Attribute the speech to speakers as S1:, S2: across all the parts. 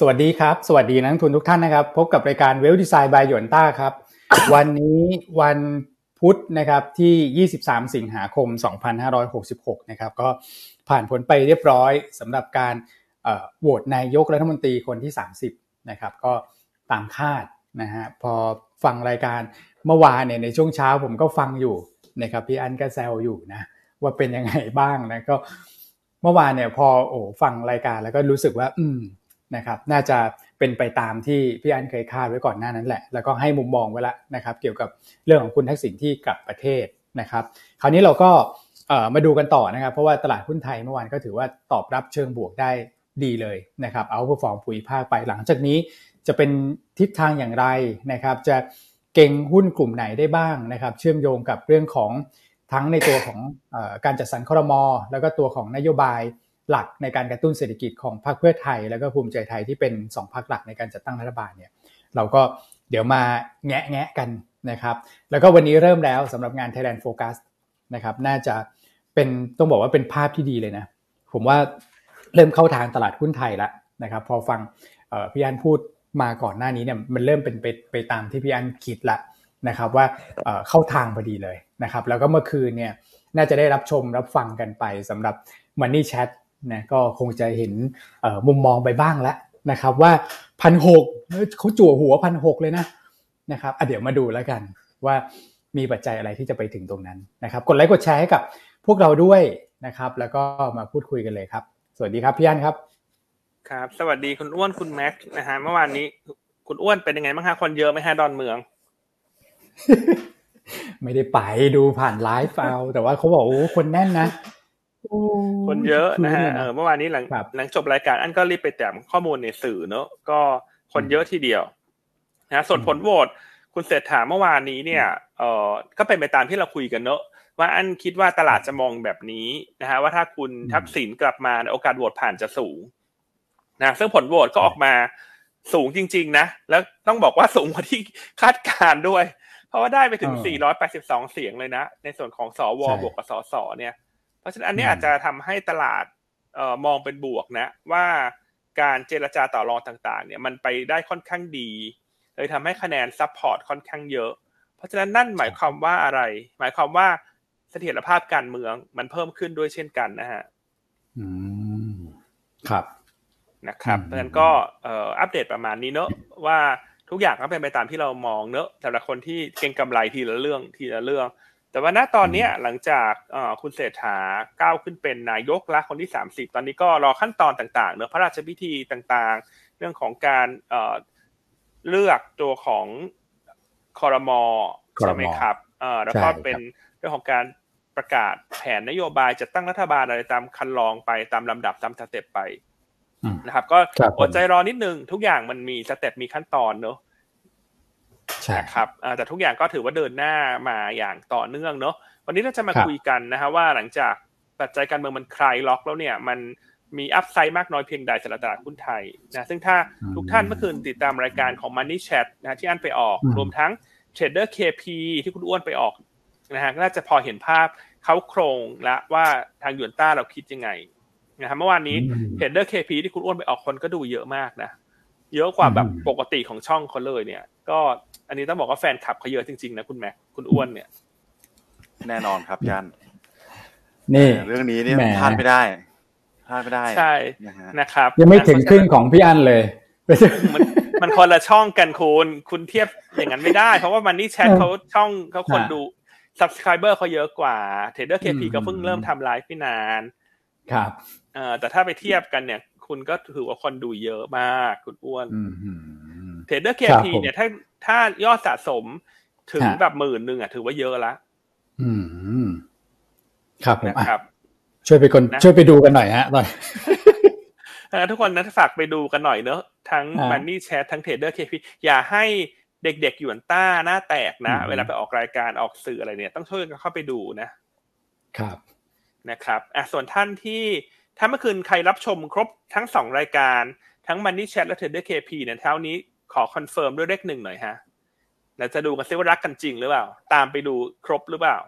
S1: สวัสดีครับ สวัสดีนักทุนทุกท่านนะครับ พบกับรายการเวลดีไซน์บายหยวนต้าครับ วันนี้วันพุธนะครับที่ 23 สิงหาคม 2566 นะครับ ก็ผ่านผลไปเรียบร้อยสำหรับการโหวตนายกรัฐมนตรีคนที่ 30 นะครับ ก็ตามคาดนะฮะพอฟังรายการเมื่อวานเนี่ยในช่วงเช้าผมก็ฟังอยู่นะครับพี่อันก็แซวอยู่นะว่าเป็นยังไงบ้างนะก็เมื่อวานเนี่ยพอโอ้ฟังรายการแล้วก็รู้สึกว่า อืม นะครับน่าจะเป็นไปตามที่พี่อันเคยคาดไว้ก่อนหน้านั้นแหละ แล้วก็ให้มุมมองไว้แล้วนะครับ เกี่ยวกับเรื่องของคุณทักษิณที่กลับประเทศนะครับ คราวนี้เราก็มาดูกันต่อนะครับ เพราะว่าตลาดหุ้นไทยเมื่อวานก็ถือว่าตอบรับเชิงบวกได้ดีเลยนะครับเอาผู้ฟอร์มปุ๋ยภาคไปหลังจากนี้จะเป็นทิศทางอย่างไรนะครับ จะเก่งหุ้นกลุ่มไหนได้บ้างนะครับ เชื่อมโยงกับเรื่องของทั้งในตัวของอการจัดสรรคอรมอแล้วก็ตัวของนโยบาย หลักในการกระตุ้นเศรษฐกิจของพรรคเพื่อไทย แล้วก็ภูมิใจไทยที่เป็น2พรรคหลักในการจัดตั้งรัฐบาลเนี่ยเราก็เดี๋ยวมาแงะแงะกันนะครับแล้วก็วันนี้เริ่มแล้วสำหรับงาน Thailand Focus นะครับน่าจะเป็นต้องบอกว่าเป็นภาพที่ดีเลยนะ ผมว่าเริ่มเข้าทางตลาดหุ้นไทยล้วนะครับพอฟังพี่อันพูดมาก่อนหน้านี้เนี่ยมันเริ่มเป็นไปไปตามที่พี่อันคิดละนะครับว่าเข้าทางพอดีเลยนะครับแล้วก็เมื่อคืนเนี่ยน่าจะได้รับชมรับฟังกันไปสำหรับ Money Chat นะก็คงจะเห็นมุมมองไปบ้างแล้วนะครับว่าพันหกเขาจั่วหัวพันหกเลยนะนะครับเดี๋ยวมาดูแล้วกันว่ามีปัจจัยอะไรที่จะไปถึงตรงนั้นนะครับ กดไลค์กดแชร์ให้กับพวกเราด้วยนะครับ แล้วก็มาพูดคุยกันเลยครับ สวัสดีครับพี่อันครับ
S2: ครับ สวัสดีคุณอ้วนคุณแม็กนะฮะเมื่อวานนี้ คุณอ้วนเป็นยังไงบ้างฮะคนเยอะไหมฮะดอนเมือง
S1: ไม่ได้ไปดูผ่านไลฟ์เอาแต่ว่าเขาบอกโอ้คนแน่นนะ
S2: คนเยอะนะฮะเมื่อวานนี้หลังหลังจบรายการอันก็รีบไปแต้มข้อมูลในสื่อเนอะก็คนเยอะทีเดียวนะส่วนผลโหวตคุณเศรษฐาเมื่อวานนี้เนี่ยเออก็เป็นไปตามที่เราคุยกันเนอะว่าอันคิดว่าตลาดจะมองแบบนี้นะฮะว่าถ้าคุณทักษิณกลับมาโอกาสโหวตผ่านจะสูงนะซึ่งผลโหวตก็ออกมาสูงจริง ๆ นะ แล้วต้องบอกว่าสูงกว่าที่คาดการณ์ด้วย เพราะว่าได้ไปถึง 482 เสียงเลยนะ ในส่วนของสว. บวกกับสส. เนี่ย ราะฉะนั้นอันนี้อาจจะทำให้ตลาดเอ่อมองเป็นบวกนะ ว่าการเจรจาต่อรองต่างๆ เนี่ยมันไปได้ค่อนข้างดี เลยทำให้คะแนน support ค่อนข้างเยอะ เพราะฉะนั้นนั่นหมายความว่าอะไร หมายความว่าเสถียรภาพการเมืองมันเพิ่มขึ้นด้วยเช่นกันนะฮะ
S1: อืมครับ
S2: นะครับเพราะฉะนั้นก็เอ่ออัปเดตประมาณนี้เนอะว่าทุกอย่างก็เป็นไปตามที่เรามองเนอะสำหรับคนที่เก็งกำไรทีละเรื่องทีละเรื่อง แต่ว่าณตอนนี้หลังจากคุณเศรษฐาก้าวขึ้นเป็นนายกละคนที่ 30 ตอนนี้ก็รอขั้นตอนต่างๆเนื้อพระราชพิธีต่างๆ เรื่องของการเลือกตัวของคอรมอใช่ไหมครับแล้วก็เป็นเรื่องของการประกาศแผนนโยบายจะตั้งรัฐบาลอะไรตามครรลองไปตามลำดับตาม step ไปนะครับ ก็อดใจรอนิดนึงทุกอย่างมันมี step มีขั้นตอนเนอะ
S1: ใช่
S2: ครับแต่ทุกอย่างก็ถือว่าเดินหน้ามาอย่างต่อเนื่องเนาะวันนี้เราจะมาคุยกันนะฮะว่าหลังจากปัจจัยการเมืองมันคลายล็อกแล้วเนี่ยมันมีอัพไซด์มากน้อยเพียงใดสำหรับตลาดหุ้นไทยนะซึ่งถ้าทุกท่านเมื่อคืนติดตามรายการของ Money Chat นะที่อันไปออกรวมทั้ง Trader KP ที่คุณอ้วนไปออกนะฮะน่าจะพอเห็นภาพเขาโครงและว่าทางยวนต้าเราคิดยังไงนะครับเมื่อวานนี้ Trader KP ที่คุณอ้วนไปออกคนก็ดูเยอะมากนะ เยอะกว่าแบบปกติของช่องเขาเลยเนี่ย ก็ อันนี้ต้องบอกว่าแฟนคลับเขาเยอะจริงๆนะคุณแม็กคุณอ้วนเนี่ย
S3: แน่นอนครับยัน
S1: นี่
S3: เรื่องนี้เนี่ยพลาดไม่ได้พลาดไม่ได้
S2: ใช่นะครับ
S1: ยังไม่ถึงครึ่งของพี่อันเลย
S2: มันมันคนละช่องกันคุณคุณเทียบอย่างนั้นไม่ได้ เพราะว่า Money Chat เขาช่องเขาคนดู subscriber เขาเยอะกว่า Trader KP ก็เพิ่งเริ่มทำไลฟ์ไม่นาน
S1: ครับ
S2: เอ่อแต่ถ้าไปเทียบกันเนี่ย คุณก็ถือว่าคนดูเยอะมาก คุณอ้วน Trader KP เนี่ยถ้า ถ้ายอดสะสมถึงแบบหมื่นหนึ่งอะถือว่าเยอะละ
S1: อืม ครับนะครับ ช่วยไปคนช่วยไปดูกันหน่อยฮะตอน
S2: ทุกคนนะฝากไปดูกันหน่อยเนอะทั้งมันนี่แชททั้งเทรดเดอร์เคพีอย่าให้เด็กๆหยวนต้าหน้าแตกนะ เวลาไปออกรายการออกสื่ออะไรเนี่ย ต้องช่วยกันเข้าไปดูนะ
S1: ครับ
S2: นะครับอะส่วนท่านที่ถ้าเมื่อคืนใครรับชมครบทั้งสองรายการทั้ง Money Chat และ Trader KP เนี่ยเท่านี้ ขอ confirm ด้วยเลขหนึ่งหน่อยฮะเราจะดูกันซิว่ารักกันจริงหรือเปล่า ตามไปดูครบหรือเปล่า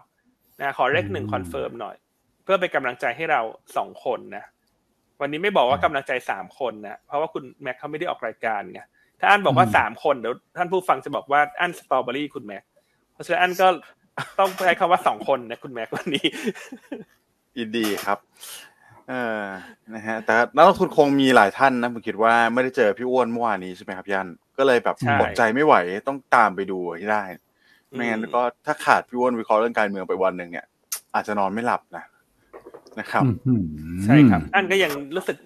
S2: นะขอเลขหนึ่ง confirm หน่อย เพื่อเป็นกำลังใจให้เราสองคนนะวันนี้ไม่บอกว่ากำลังใจสามคนนะเพราะว่าคุณแม็กเขาไม่ได้ออกรายการไงถ้าอันบอกว่าสามคนเดี๋ยวท่านผู้ฟังจะบอกว่าอันสตรอเบอรี่คุณแม็กเพราะฉะนั้นอันก็ต้องใช้คำว่าสองคนนะคุณแม็กวันนี้
S3: ยินดีครับ เออนะฮะแต่นักลงทุนคงมีหลายท่านนะผมคิดว่าไม่ได้เจอพี่อ้วนเมื่อวานนี้ใช่ไหมครับยันก็เลยแบบอดใจไม่ไหวต้องตามไปดูให้ได้ไม่งั้นก็ถ้าขาดพี่อ้วนวิเคราะห์เรื่องการเมืองไปวันหนึ่งเนี่ย อาจจะนอนไม่หลับนะนะครับ
S2: ใช่ครับอันก็ยังรู้สึก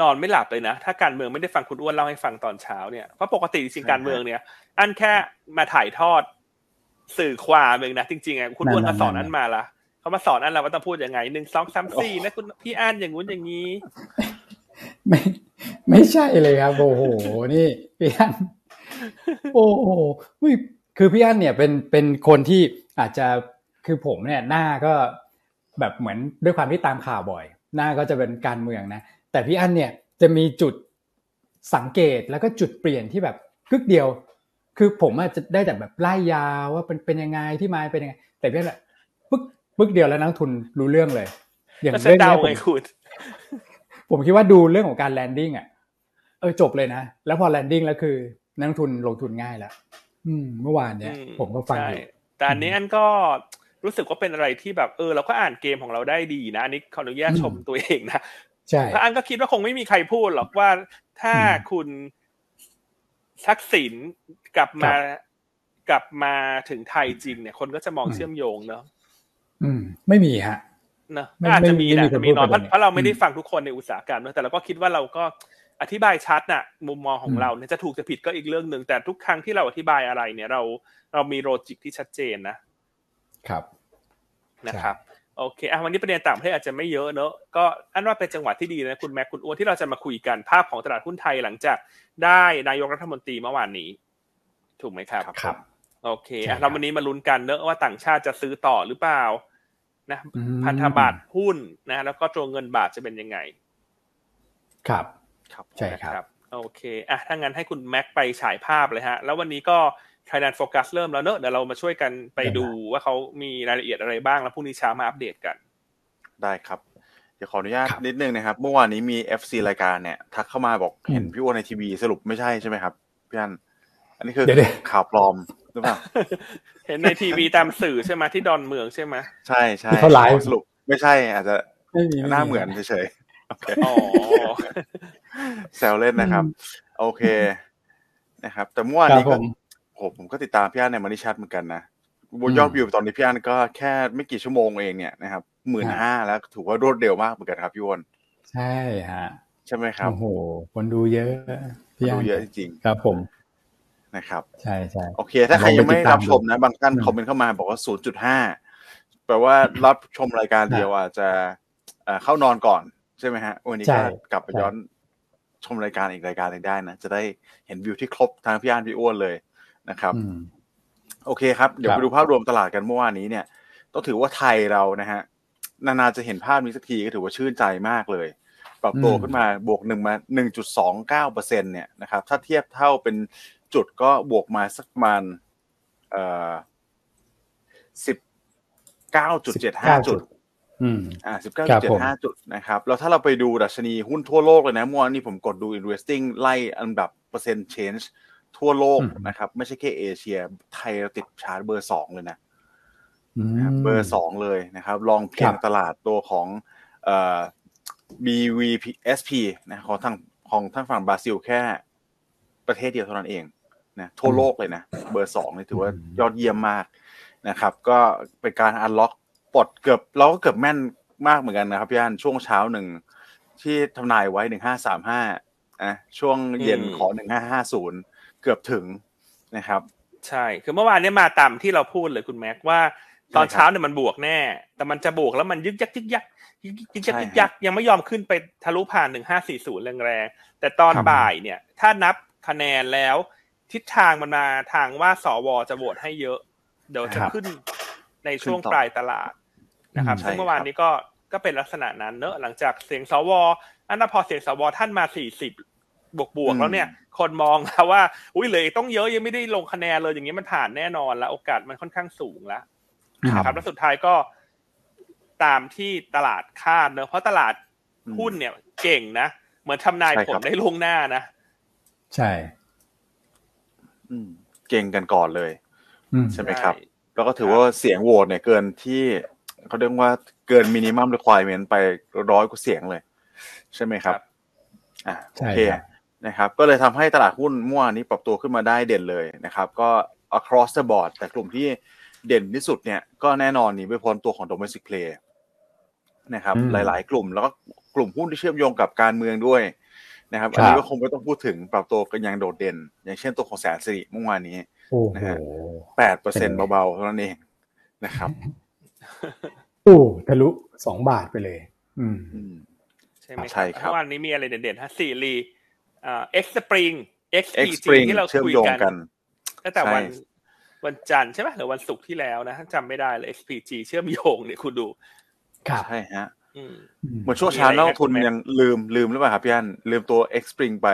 S2: นอนไม่หลับเลยนะ ถ้าการเมืองไม่ได้ฟังคุณอ้วนเล่าให้ฟังตอนเช้าเนี่ยเพราะปกติจริงการเมืองเนี่ย อันแค่มาถ่ายทอดสื่อความเองนะจริงๆอะคุณอ้วนมาสอนอันมาละ เขามาสอนอันเราว่าต้องพูดยังไงหนึ่งสองสามสี่นะคุณพี่อันอย่างงู้นอย่างนี้
S1: ไม่ ไม่ใช่เลยครับโอ้โหนี่พี่อันโอ้โหคือพี่อันเนี่ยเป็นเป็นคนที่อาจจะคือผมเนี่ยหน้าก็แบบเหมือนด้วยความที่ตามข่าวบ่อย หน้าก็จะเป็นการเมืองนะแต่พี่อันเนี่ยจะมีจุดสังเกตแล้วก็จุดเปลี่ยนที่แบบกึกเดียว คือผมอาจจะได้แต่แบบไล่ยาวว่าเป็นเป็นยังไงที่มาเป็นยังไง แต่พี่อันแบบปึ๊ก ปึ๊กเดียวแล้วนักทุนรู้เรื่องเลย
S2: อย่างเรื่องนี้ผม
S1: ผมคิดว่าดูเรื่องของการแลนดิ้งอะเออจบเลยนะ แล้วพอแลนดิ้งแล้วคือ นักทุนลงทุนง่ายแล้วอืม เมื่อวานเนี้ยผมก็ฟังอยู่
S2: แต่อันนี้อันก็รู้สึกว่าเป็นอะไรที่แบบเออเราก็อ่านเกมของเราได้ดีนะอันนี้ขออนุญาตชมตัวเองนะ
S1: ใช่
S2: ถ้าอันก็คิดว่าคงไม่มีใครพูดหรอกว่าถ้าคุณทักษิณกลับมากลับมาถึงไทยจริงเนี่ย คนก็จะมองเชื่อมโยงเนาะ
S1: อืม ไม่มีฮะ
S2: เนอะอาจจะมีนะมีน้อยเพราะเราไม่ได้ฟังทุกคนในอุตสาหกรรมนะแต่เราก็คิดว่าเราก็อธิบายชัดน่ะ มุมมองของเราเนี่ยจะถูกจะผิดก็อีกเรื่องหนึ่งแต่ทุกครั้งที่เราอธิบายอะไรเนี่ย เราเรามีโลจิกที่ชัดเจนนะ
S1: ครับ
S2: นะครับโอเคอะวันนี้ประเด็นต่างประเทศอาจจะไม่เยอะเนอะก็อันว่าเป็นจังหวะที่ดีนะคุณแม็กคุณอ้วนที่เราจะมาคุยกันภาพของตลาดหุ้นไทยหลังจากได้นายกรัฐมนตรีเมื่อวานนี้ ถูกไหมครับ
S1: ครับ
S2: โอเคอะเราวันนี้มาลุ้นกันเนอะว่าต่างชาติจะซื้อต่อหรือเปล่า นะพันธบัตรหุ้นนะ แล้วก็ตัวเงินบาทจะเป็นยังไง
S1: ครับ
S2: ครับ
S1: ใช่ครับ
S2: โอเคอะถ้างั้นให้คุณแม็กไปฉายภาพเลยฮะ แล้ววันนี้ก็ Thailand Focus เริ่มแล้วเนอะเดี๋ยวเรามาช่วยกันไปดูว่าเขามีรายละเอียดอะไรบ้างแล้วพรุ่งนี้เช้ามาอัปเดตกัน
S3: ได้ครับเดี๋ยวขออนุญาตนิดนึงนะครับ เมื่อวานนี้มี FC รายการเนี่ย ทักเข้ามาบอกเห็นพี่อ้วนในทีวีสรุปไม่ใช่ใช่ไหมครับพี่อันอันนี้คือข่าวปลอม หรือเปล่า
S2: เห็นในทีวีตามสื่อใช่ไหมที่ดอนเมืองใช่ไหม
S3: ใช่ใช่
S1: เขาไลฟ์
S3: สรุปไม่ใช่อาจจะหน้าเหมือนเฉยๆอ๋อแซวเล่นนะครับ โอเคนะครับ แต่เมื่อวานนี้ก็ผมผมก็ติดตามพี่อันในมานิชัดเหมือนกันนะบนยอดวิวตอนนี้พี่อันก็แค่ไม่กี่ชั่วโมงเองเนี่ยนะครับหมื่นห้าแล้วถือว่ารวดเร็วมากเหมือนกันครับพี่วอน
S1: ใช่ฮะ
S3: ใช่ไหมครับโอ้
S1: โหคนดูเยอะ
S3: พี่อันดูเยอะจริง
S1: ครับผม
S3: นะครับ
S1: ใช่ใช่
S3: โอเค ถ้าใครยังไม่รับชมนะ บางท่านคอมเมนต์เข้ามาบอกว่าศูนย์จุดห้าแปลว่ารับชมรายการเดียวอาจจะเข้านอนก่อนใช่ไหมฮะ วันนี้ก็กลับไปย้อนชมรายการอีกรายการหนึ่งได้นะ จะได้เห็นวิวที่ครบทางพี่อันพี่อ้วนเลยนะครับโอเคครับ เดี๋ยวไปดูภาพรวมตลาดกันเมื่อวานนี้เนี่ย ต้องถือว่าไทยเรานะฮะ นานาจะเห็นภาพนี้สักทีก็ถือว่าชื่นใจมากเลย ปรับตัวขึ้นมาบวกหนึ่งมาหนึ่งจุดสองเก้าเปอร์เซ็นเนี่ยนะครับ ถ้าเทียบเท่าเป็น จุดก็บวกมาสักประมาณเอ่อสิบเก้าจุดเจ็ดห้าจุดอ่าสิบเก้าจุดเจ็ดห้าจุดนะครับ แล้วถ้าเราไปดูดัชนีหุ้นทั่วโลกเลยนะเมื่อวานนี้ผมกดดู investing ไล่อันดับเปอร์เซ็นต์ change ทั่วโลกนะครับ ไม่ใช่แค่เอเชีย ไทยเราติดชาร์ตเบอร์สองเลยนะเบอร์สองเลยนะครับ รองเพียงตลาดตัวของเอ่อ BVSP นะของทางของทางฝั่งบราซิลแค่ประเทศเดียวเท่านั้นเอง นะทั่วโลกเลยนะ เบอร์สองนี่ถือว่ายอดเยี่ยมมากนะครับ ก็เป็นการอันล็อกปลดเกือบเราก็เกือบแม่นมากเหมือนกันนะครับพี่อันช่วงเช้าหนึ่งที่ทำนายไว้หนึ่งห้าสามห้าอะช่วงเย็นขอหนึ่งห้าห้าศูนย์เกือบถึงนะครับ
S2: ใช่ คือเมื่อวานนี้มาตามที่เราพูดเลยคุณแม็กว่าตอนเช้าเนี่ยมันบวกแน่ แต่มันจะบวกแล้วมันยึกยักยึกยักยึกยึกยักยึกยักยังไม่ยอมขึ้นไปทะลุผ่านหนึ่งห้าสี่ศูนย์แรงๆแต่ตอนบ่ายเนี่ย ถ้านับคะแนนแล้ว ทิศทางมันมาทางว่าสวจะโหวตให้เยอะ เดี๋ยวจะขึ้นในช่วงปลายตลาดนะครับซึ่งเมื่อวานนี้ก็ก็เป็นลักษณะนั้นเนอะหลังจากเสียงสวอันนั้นพอเสียงสวท่านมาสี่สิบบวกบวกแล้วเนี่ย คนมองแล้วว่า อุ้ยเลยต้องเยอะยังไม่ได้ลงคะแนนเลยอย่างนี้มันผ่านแน่นอนแล้ว โอกาสมันค่อนข้างสูงแล้วนะครับแล้วสุดท้ายก็ตามที่ตลาดคาดเนอะเพราะตลาดหุ้นเนี่ยเก่งนะ เหมือนทำนายผลได้ล่วงหน้านะ
S1: ใช่
S3: อืม เก่งกันก่อนเลยใช่ไหมครับ
S2: แล้
S3: วก็ถือว่าเสียงโหวตเนี่ยเกินที่เขาเรียกว่าเกินมินิมัมรีควอรเมนต์ไปร้อยกว่าเสียงเลย ใช่ไหมครับ อ่าโอเคนะครับ ก็เลยทำให้ตลาดหุ้นเมื่อวานนี้ปรับตัวขึ้นมาได้เด่นเลยนะครับ ก็ across the board แต่กลุ่มที่เด่นที่สุดเนี่ย ก็แน่นอนหนีไม่พ้นตัวของ domestic play นะครับ หลาย ๆ กลุ่มแล้วก็กลุ่มหุ้นที่เชื่อมโยงกับการเมืองด้วย นะครับอันนี้ก็คงไม่ต้องพูดถึงปรับตัวกันอย่างโดดเด่น อย่างเช่นตัวของแสนสิริเมื่อวานนี้นะฮะแปดเปอร์เซ็นต์เบาๆเท่านั้นเองนะครับ
S1: โอ้ทะลุสองบาทไปเลย อืม
S2: ใช่ไหมใช่ครับเมื่อวานนี้มีอะไรเด่นๆฮะสิริอ่า XSpring XPG ที่เราคุยกันตั้งแต่วันวันจันทร์ใช่ไหมหรือวันศุกร์ที่แล้วนะจำไม่ได้เลย XPG เชื่อมโยงเนี่ยคุณดู
S3: ใช่ฮะ เหมือนช่วงเช้านักทุนยังลืมลืมหรือเปล่าครับพี่อันลืมตัว X Spring ไป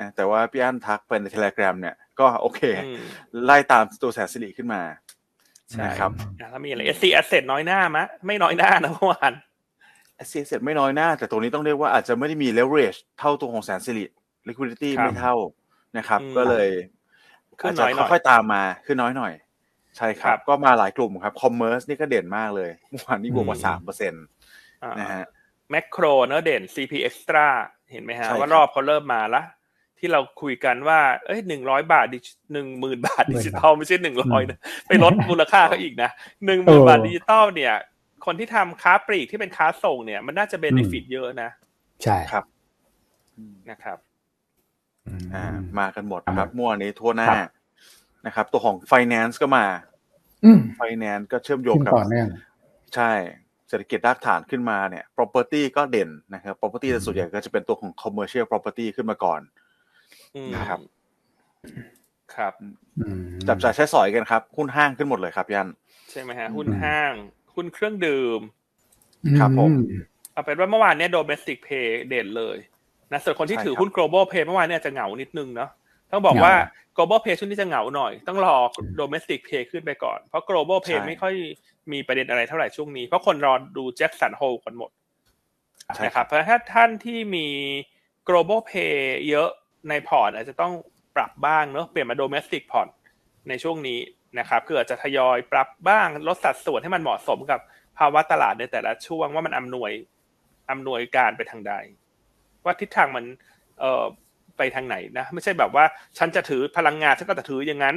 S3: นะแต่ว่าพี่อันทักไปในเทเลกรามเนี่ยก็โอเค ไล่ตามตัวแสนสิริขึ้นมาใช่ครับ
S2: แล้วมีอะไร SC Asset น้อยหน้ามะ ไม่น้อยหน้านะเมื่อวาน
S3: SC Asset ไม่น้อยหน้า แต่ตัวนี้ต้องเรียกว่าอาจจะไม่ได้มี leverage เท่าตัวของแสนสิริ liquidity ไม่เท่านะครับ ก็เลยอาจจะค่อยๆตามมาขึ้นน้อยหน่อย ใช่ครับ ก็มาหลายกลุ่มครับ commerce นี่ก็เด่นมากเลยเมื่อวานนี้บวกมาสามเปอร์เซ็นต์ นะฮะ
S2: แมคโครเนอะเด่น CP Axtra เห็นไหมฮะว่ารอบเขาเริ่มมาละที่เราคุยกันว่า เอ้ยหนึ่งร้อยบาทหนึ่งหมื่นบาทดิจิตอลไม่ใช่หนึ่งร้อยนะไปลดมูลค่าเขาอีกนะหนึ่งหมื่นบาทดิจิตอลเนี่ย คนที่ทำค้าปลีกที่เป็นค้าส่งเนี่ย มันน่าจะ benefit เยอะนะ
S1: ใช่
S3: ครับ
S2: นะครับ
S3: อ่ามากันหมดครับมั่วนี้ทั่วหน้านะครับ ตัวของ finance ก็มาไฟแนนซ์ก็เชื่อมโยงกับใช่ เศรษฐกิจรากฐานขึ้นมาเนี่ย property ก็เด่นนะครับ property แต่ส่วนใหญ่ก็จะเป็นตัวของ commercial property ขึ้นมาก่อนนะครับ
S2: ครับ
S3: จับจ่ายใช้สอยกันครับ หุ้นห้างขึ้นหมดเลยครับยัน
S2: ใช่ไหมฮะ หุ้นห้าง หุ้นเครื่องดื่ม
S3: ครับผม
S2: เอาเป็นว่าเมื่อวานเนี้ย domestic pay เด่นเลยนะส่วนคนที่ถือหุ้น global play เมื่อวานเนี่ยจะเหงานิดนึงเนาะ ต้องบอกว่า global play ช่วงนี้จะเหงาหน่อย ต้องรอ domestic play ขึ้นไปก่อน เพราะ global play ไม่ค่อยมีประเด็นอะไรเท่าไหร่ช่วงนี้ เพราะคนรอดู Jackson Hole กันหมดนะครับ เพราะถ้าท่านที่มี global play เยอะในพอร์ตอาจจะต้องปรับบ้างเนาะ เปลี่ยนมา domestic พอร์ตในช่วงนี้นะครับคืออาจจะทยอยปรับบ้างลดสัดส่วนให้มันเหมาะสมกับภาวะตลาดในแต่ละช่วงว่ามันอำนวยอำนวยการไปทางใด ว่าทิศทางมันเอ่อ ไปทางไหนนะ ไม่ใช่แบบว่าฉันจะถือพลังงานฉันก็จะถืออย่างนั้น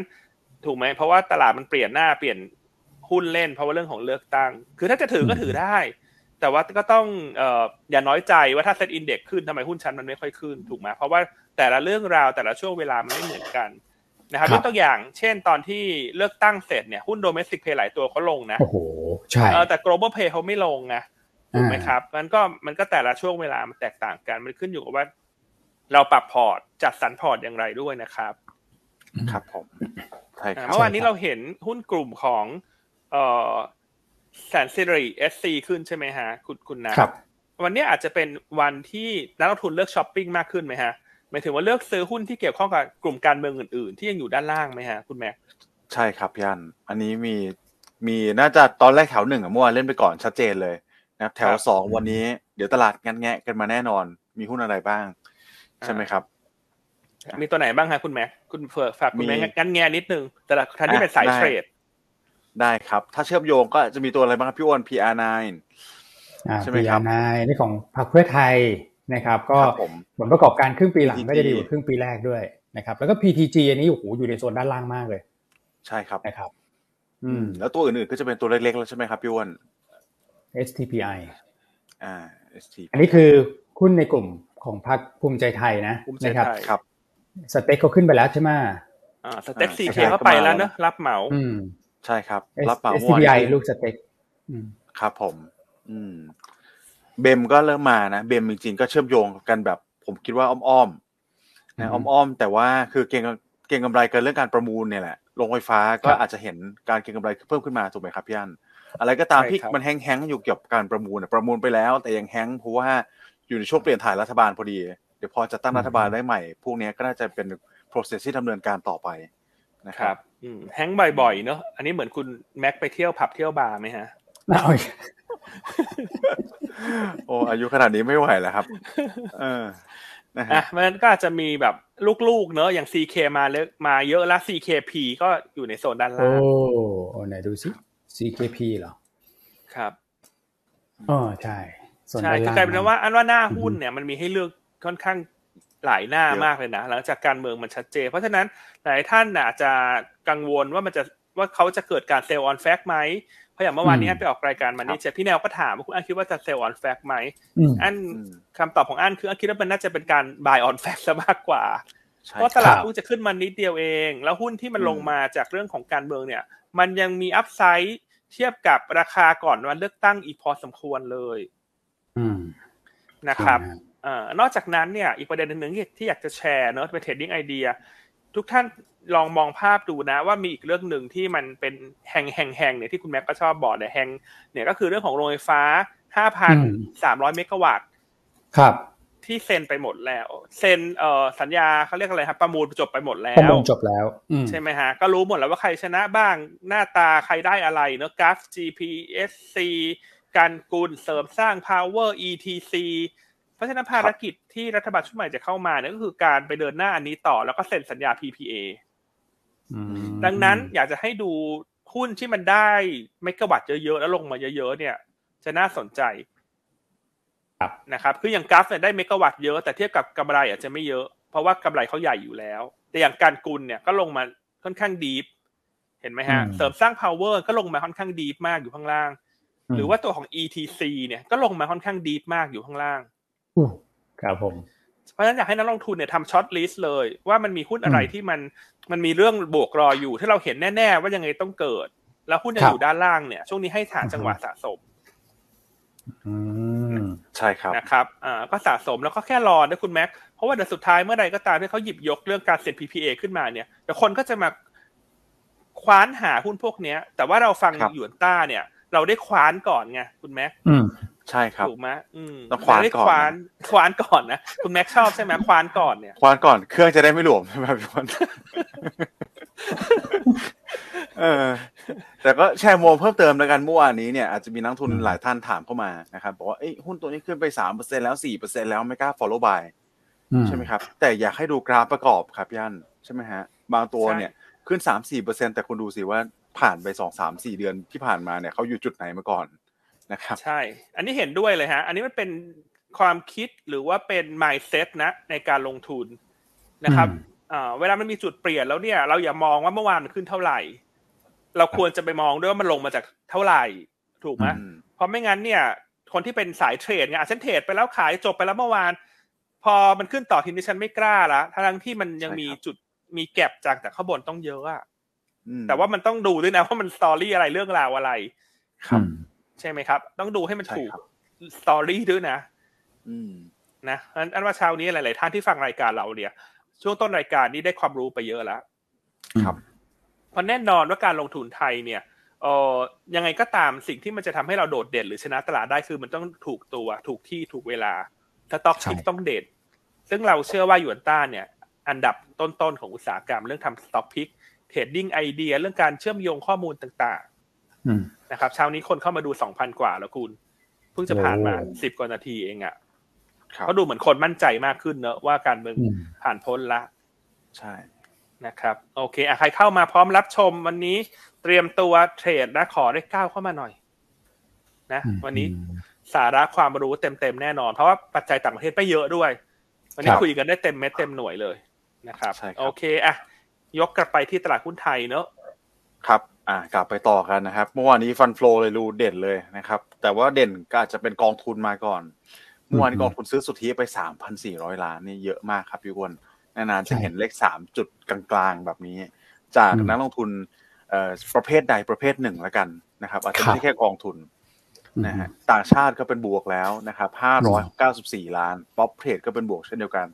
S2: ถูกไหมเพราะว่าตลาดมันเปลี่ยนหน้าเปลี่ยนหุ้นเล่น เพราะว่าเรื่องของเลือกตั้ง คือถ้าจะถือก็ถือได้ แต่ว่าก็ต้องเอ่ออย่าน้อยใจว่าถ้าเซ็ตอินเด็กขึ้นทำไมหุ้นชั้นมันไม่ค่อยขึ้นถูกไหมเพราะว่าแต่ละเรื่องราวแต่ละช่วงเวลามันไม่เหมือนกันนะครับยกตัวอย่าง เช่นตอนที่เลือกตั้งเสร็จเนี่ยหุ้นโดเมสติกเพย์หลายตัวเขาลงนะ
S1: โอ้โหใช่
S2: แต่ global play เขาไม่ลงไงถูกไหมครับมันก็มันก็แต่ละช่วงเวลามันแตกต่างกันมันขึ้นอยู่กับว่า เราปรับพอร์ตจัดสรรพอร์ตอย่างไรด้วยนะครับ
S3: ครับผมใช่ครับ
S2: เมื่อวานนี้เราเห็นหุ้นกลุ่มของเอ่อแสนสิริ SC ขึ้นใช่ไหมฮะ คุณคุณนะครับ วันนี้อาจจะเป็นวันที่นักลงทุนเลือกช้อปปิ้งมากขึ้นไหมฮะหมายถึงว่าเลือกซื้อหุ้นที่เกี่ยวข้องกับกลุ่มการเมืองอื่นๆ ที่ยังอยู่ด้านล่างไหมฮะ คุณแม็ก
S3: ใช่ครับยันอันนี้มีมีน่าจะตอนแรกแถวหนึ่งอะเมื่อวานเล่นไปก่อนชัดเจนเลยนะครับแถวสองวันนี้เดี๋ยวตลาดงันแงะกันมาแน่นอน มีหุ้นอะไรบ้าง ใช่ไหมครับ
S2: มีตัวไหนบ้างคะคุณแม็กคุณเฟื่อฝากคุณแม็กกันแง่นิดนึงแต่ละท่านที่เป็นสายเทรด
S3: ได้ครับ ถ้าเชื่อมโยงก็จะมีตัวอะไรบ้างครับพี่อ้วน PR9
S1: ใช่ไหมครับ PR9 นี่ของพรรคเพื่อไทยนะครับ ก็ผลประกอบการครึ่งปีหลังไม่ได้ดีกว่าครึ่งปีแรกด้วยนะครับ แล้วก็ PTG อันนี้โอ้โหอยู่ในโซนด้านล่างมากเลย
S3: ใช่ครับ
S1: นะครับ
S3: อืม แล้วตัวอื่นๆก็จะเป็นตัวเล็กๆแล้วใช่ไหมครับพี่อ้วน
S1: STPI
S3: อ่า
S1: STPI อันนี้คือหุ้นในกลุ่ม ของพรรคภูมิใจไทยนะนะครับ
S3: ครับ
S1: สเต็กเขาขึ้นไปแล้วใช่ไหม
S2: อ่าสเต็กสี่เคก็ไปแล้วเนอะรับเหมา
S3: อืมใช่ครับ รับเหมา
S1: s ไ i ลูกสเต็ก
S3: ครับผม อืม เบมก็เริ่มมานะเบมจริงๆก็เชื่อมโยงกันแบบ ผมคิดว่าอ้อมๆนะอ้อมๆแต่ว่าคือเก่งเก่งกำไรกันเรื่องการประมูลเนี่ยแหละโรงไฟฟ้าก็อาจจะเห็นการเก่งกำไรเพิ่มขึ้นมาถูกไหมครับพี่อันอะไรก็ตามที่มันแห้งๆอยู่เกี่ยวกับการประมูลประมูลไปแล้ว แต่ยังแห้งเพราะว่า อยู่ในช่วงเปลี่ยนถ่ายรัฐบาลพอดี เดี๋ยวพอจะตั้งรัฐบาลได้ใหม่ พวกนี้ก็น่าจะเป็น process ที่ดำเนินการต่อไปนะครับ
S2: แฮงบ่อยๆเนอะอันนี้เหมือนคุณแม็กไปเที่ยวผับเที่ยวบาร์ไหมฮะ
S3: โอ้อายุขนาดนี้ไม่ไหวแล้วครับ เออ
S2: นะฮะมันก็อาจจะมีแบบลูกๆ เนอะอย่าง CK มาเยอะมาเยอะแล้ว CKP ก็อยู่ในโซนด้านล่าง
S1: โอ้ไหนดูสิ CKP เหรอ
S2: ครับ
S1: อ๋อใช่
S2: ใช่คือกลายเป็นว่าอันว่าหน้าหุ้นเนี่ยมันมีให้เลือกค่อนข้างหลายหน้ามากเลยนะหลังจากการเมืองมันชัดเจน เพราะฉะนั้นหลายท่านอาจจะกังวลว่ามันจะว่าเขาจะเกิดการเซลล์ออนแฟกไหมเพราะอย่างเมื่อวานนี้ไปออกรายการ Money Chat พี่แนวก็ถามว่าคุณอันคิดว่าจะ sell on fact ไหมอันคำตอบของอันคืออันคิดว่ามันน่าจะเป็นการ buy on fact ซะมากกว่าเพราะตลาดหุ้นจะขึ้นมานิดเดียวเอง แล้วหุ้นที่มันลงมาจากเรื่องของการเมืองเนี่ย มันยังมี upside เทียบกับราคาก่อนวันเลือกตั้งอีกพอสมควรเลย นะครับอนอกจากนั้นเนี่ยอีกประเด็นหนึ่งที่อยากจะแชร์เนอะเป็น trading idea ทุกท่านลองมองภาพดูนะ ว่ามีอีกเรื่องหนึ่งที่มันเป็นแห่งแห่งแห่งเนี่ยที่คุณแม็กก็ชอบบอกเนี่ยแห่งเนี่ยก็คือเรื่องของโรงไฟฟ้าห้าพันสามร้อยเมกะวัตต์
S1: ครับ
S2: ที่เซ็นไปหมดแล้วเซ็นเอ่อสัญญาเขาเรียกอะไรครับประมูลจบไปหมดแล้ว
S1: ประมูลจบแล้ว
S2: ใช่ไหมฮะก็รู้หมดแล้วว่าใครชนะบ้างหน้าตาใครได้อะไรเนอะกราฟ GPSC การกุลเสริมสร้าง power etc เพราะฉะนั้นภารกิจที่รัฐบาลชุดใหม่จะเข้ามาเนี่ยก็คือการไปเดินหน้าอันนี้ต่อแล้วก็เซ็นสัญญา PPA ดังนั้นอยากจะให้ดูหุ้นที่มันได้เมกะวัตต์เยอะๆ แล้วลงมาเยอะๆ เนี่ย จะน่าสนใจนะครับคืออย่าง GULF เนี่ยได้เมกะวัตต์เยอะแต่เทียบกับกำไรอาจจะไม่เยอะ เพราะว่ากำไรเขาใหญ่อยู่แล้ว แต่อย่างกันกุลเนี่ยก็ลงมาค่อนข้าง deep เห็นไหมฮะ เสริมสร้าง Power ก็ลงมาค่อนข้าง deep มากอยู่ข้างล่าง หรือว่าตัวของ ETC เนี่ยก็ลงมาค่อนข้าง deep มากอยู่ข้างล่าง
S1: ครับผม
S2: เพราะฉะนั้นอยากให้นักลงทุนเนี่ยทำ shortlist เลย ว่ามันมีหุ้นอะไรที่มันมันมีเรื่องบวกรออยู่ ที่เราเห็นแน่ ๆ ว่ายังไงต้องเกิด แล้วหุ้นยังอยู่ด้านล่างเนี่ย ช่วงนี้ให้ฐานจังหวะสะสม
S3: ใช่ครับ
S2: นะครับอ่าก็สะสมแล้วก็แค่รอนะคุณแม็กเพราะว่าเดี๋ยวสุดท้ายเมื่อใดก็ตามที่เขาหยิบยกเรื่องการเซ็น PPA ขึ้นมาเนี่ยเดี๋ยวคนก็จะมาคว้านหาหุ้นพวกเนี้ย แต่ว่าเราฟังหยวนต้าเนี่ย เราได้คว้านก่อนไงคุณแม็ก
S3: ใช่ครับ
S2: ถูกไหมอืม
S3: ต้องควานก่อนควาน
S2: ควานก่อนนะคุณแม็กชอบใช่ไหมควานก่อนเนี่ย
S3: ควานก่อนเครื่องจะได้ไม่หลวมใช่ไหมพี่วันเออแต่ก็แชร์โมเพิ่มเติมแล้วกันเมื่อวานนี้เนี่ยอาจจะมีนักทุนหลายท่านถามเข้ามานะครับบอกว่าเอ้หุ้นตัวนี้ขึ้นไปสามเปอร์เซ็นแล้วสี่เปอร์เซ็นแล้วไม่กล้า follow by ใช่ไหมครับ แต่อยากให้ดูกราฟประกอบครับยันใช่ไหมฮะ บางตัวเนี่ยขึ้นสามสี่เปอร์เซ็นแต่คุณดูสิว่า ผ่านไปสองสามสี่เดือนที่ผ่านมาเนี่ยเขาอยู่จุดไหนมาก่อนนะครับ
S2: ใช่ อันนี้เห็นด้วยเลยฮะ อันนี้มันเป็นความคิดหรือว่าเป็น mindset นะ ในการลงทุนนะครับเวลามันมีจุดเปลี่ยนแล้วเนี่ย เราอย่ามองว่าเมื่อวานมันขึ้นเท่าไหร่ เราควรจะไปมองด้วยว่ามันลงมาจากเท่าไหร่ ถูกไหมเพราะไม่งั้นเนี่ย คนที่เป็นสายเทรดไงฉันเทรดไปแล้วขายจบไปแล้วเมื่อวาน พอมันขึ้นต่อทีนี้ฉันไม่กล้าละทั้งที่มันยังมีจุดมีแก็บจากแต่ข้างบนต้องเยอะอะ แต่ว่ามันต้องดูด้วยนะว่ามันสตอรี่อะไรเรื่องราวอะไร
S3: ครับ
S2: ใช่ไหมครับ ต้องดูให้มันถูกสตอรี่ด้วยนะนะอันว่าเช้านี้หลาย ๆ ท่านที่ฟังรายการเราเนี่ย ช่วงต้นรายการนี้ได้ความรู้ไปเยอะแล้ว
S3: ครับ
S2: เพราะแน่นอนว่าการลงทุนไทยเนี่ยเออยังไงก็ตามสิ่งที่มันจะทำให้เราโดดเด่นหรือชนะตลาดได้คือมันต้องถูกตัว ถูกที่ถูกเวลาสต็อกพิกต้องเด่นซึ่งเราเชื่อว่าหยวนต้าเนี่ย อันดับต้น ๆ ของอุตสาหกรรมเรื่องทำสต็อกพิก เทรดดิ้งไอเดียเรื่องการเชื่อมโยงข้อมูลต่างนะครับเช้านี้คนเข้ามาดูสองพันกว่าแล้วคุณ เพิ่งจะผ่านมาสิบกว่านาทีเองอะเขาดูเหมือนคนมั่นใจมากขึ้นเนอะว่าการเมืองผ่านพ้นละ
S3: ใช่
S2: นะครับโอเคอะใครเข้ามาพร้อมรับชมวันนี้เตรียมตัวเทรดนะขอได้ก้าวเข้ามาหน่อย นะ วันนี้สาระความรู้เต็มๆแน่นอน เพราะว่าปัจจัยต่างประเทศไม่เยอะด้วย วันนี้คุยกันได้เต็มเม็ดเต็มหน่วยเลยนะครับ โอเคอะ ยกกลับไปที่ตลาดหุ้นไทยเนอะ
S3: ครับ อ่ากลับไปต่อกันนะครับ เมื่อวานนี้ฟันฟลอเลยรูเด่นเลยนะครับ แต่ว่าเด่นก็อาจจะเป็นกองทุนมาก่อน เมื่อวานกองทุนซื้อสุทธิไปสามพันสี่ร้อยล้านนี่เยอะมากครับพี่วนนานๆจะเห็นเลขสามจุดกลางๆแบบนี้ จากนักลงทุนประเภทใดประเภทหนึ่งแล้วกันนะครับ อาจจะไม่ใช่แค่กองทุนนะฮะต่างชาติก็เป็นบวกแล้วนะครับห้าร้อยเก้าสิบสี่ล้าน prop trade ก็เป็นบวกเช่นเดียวกัน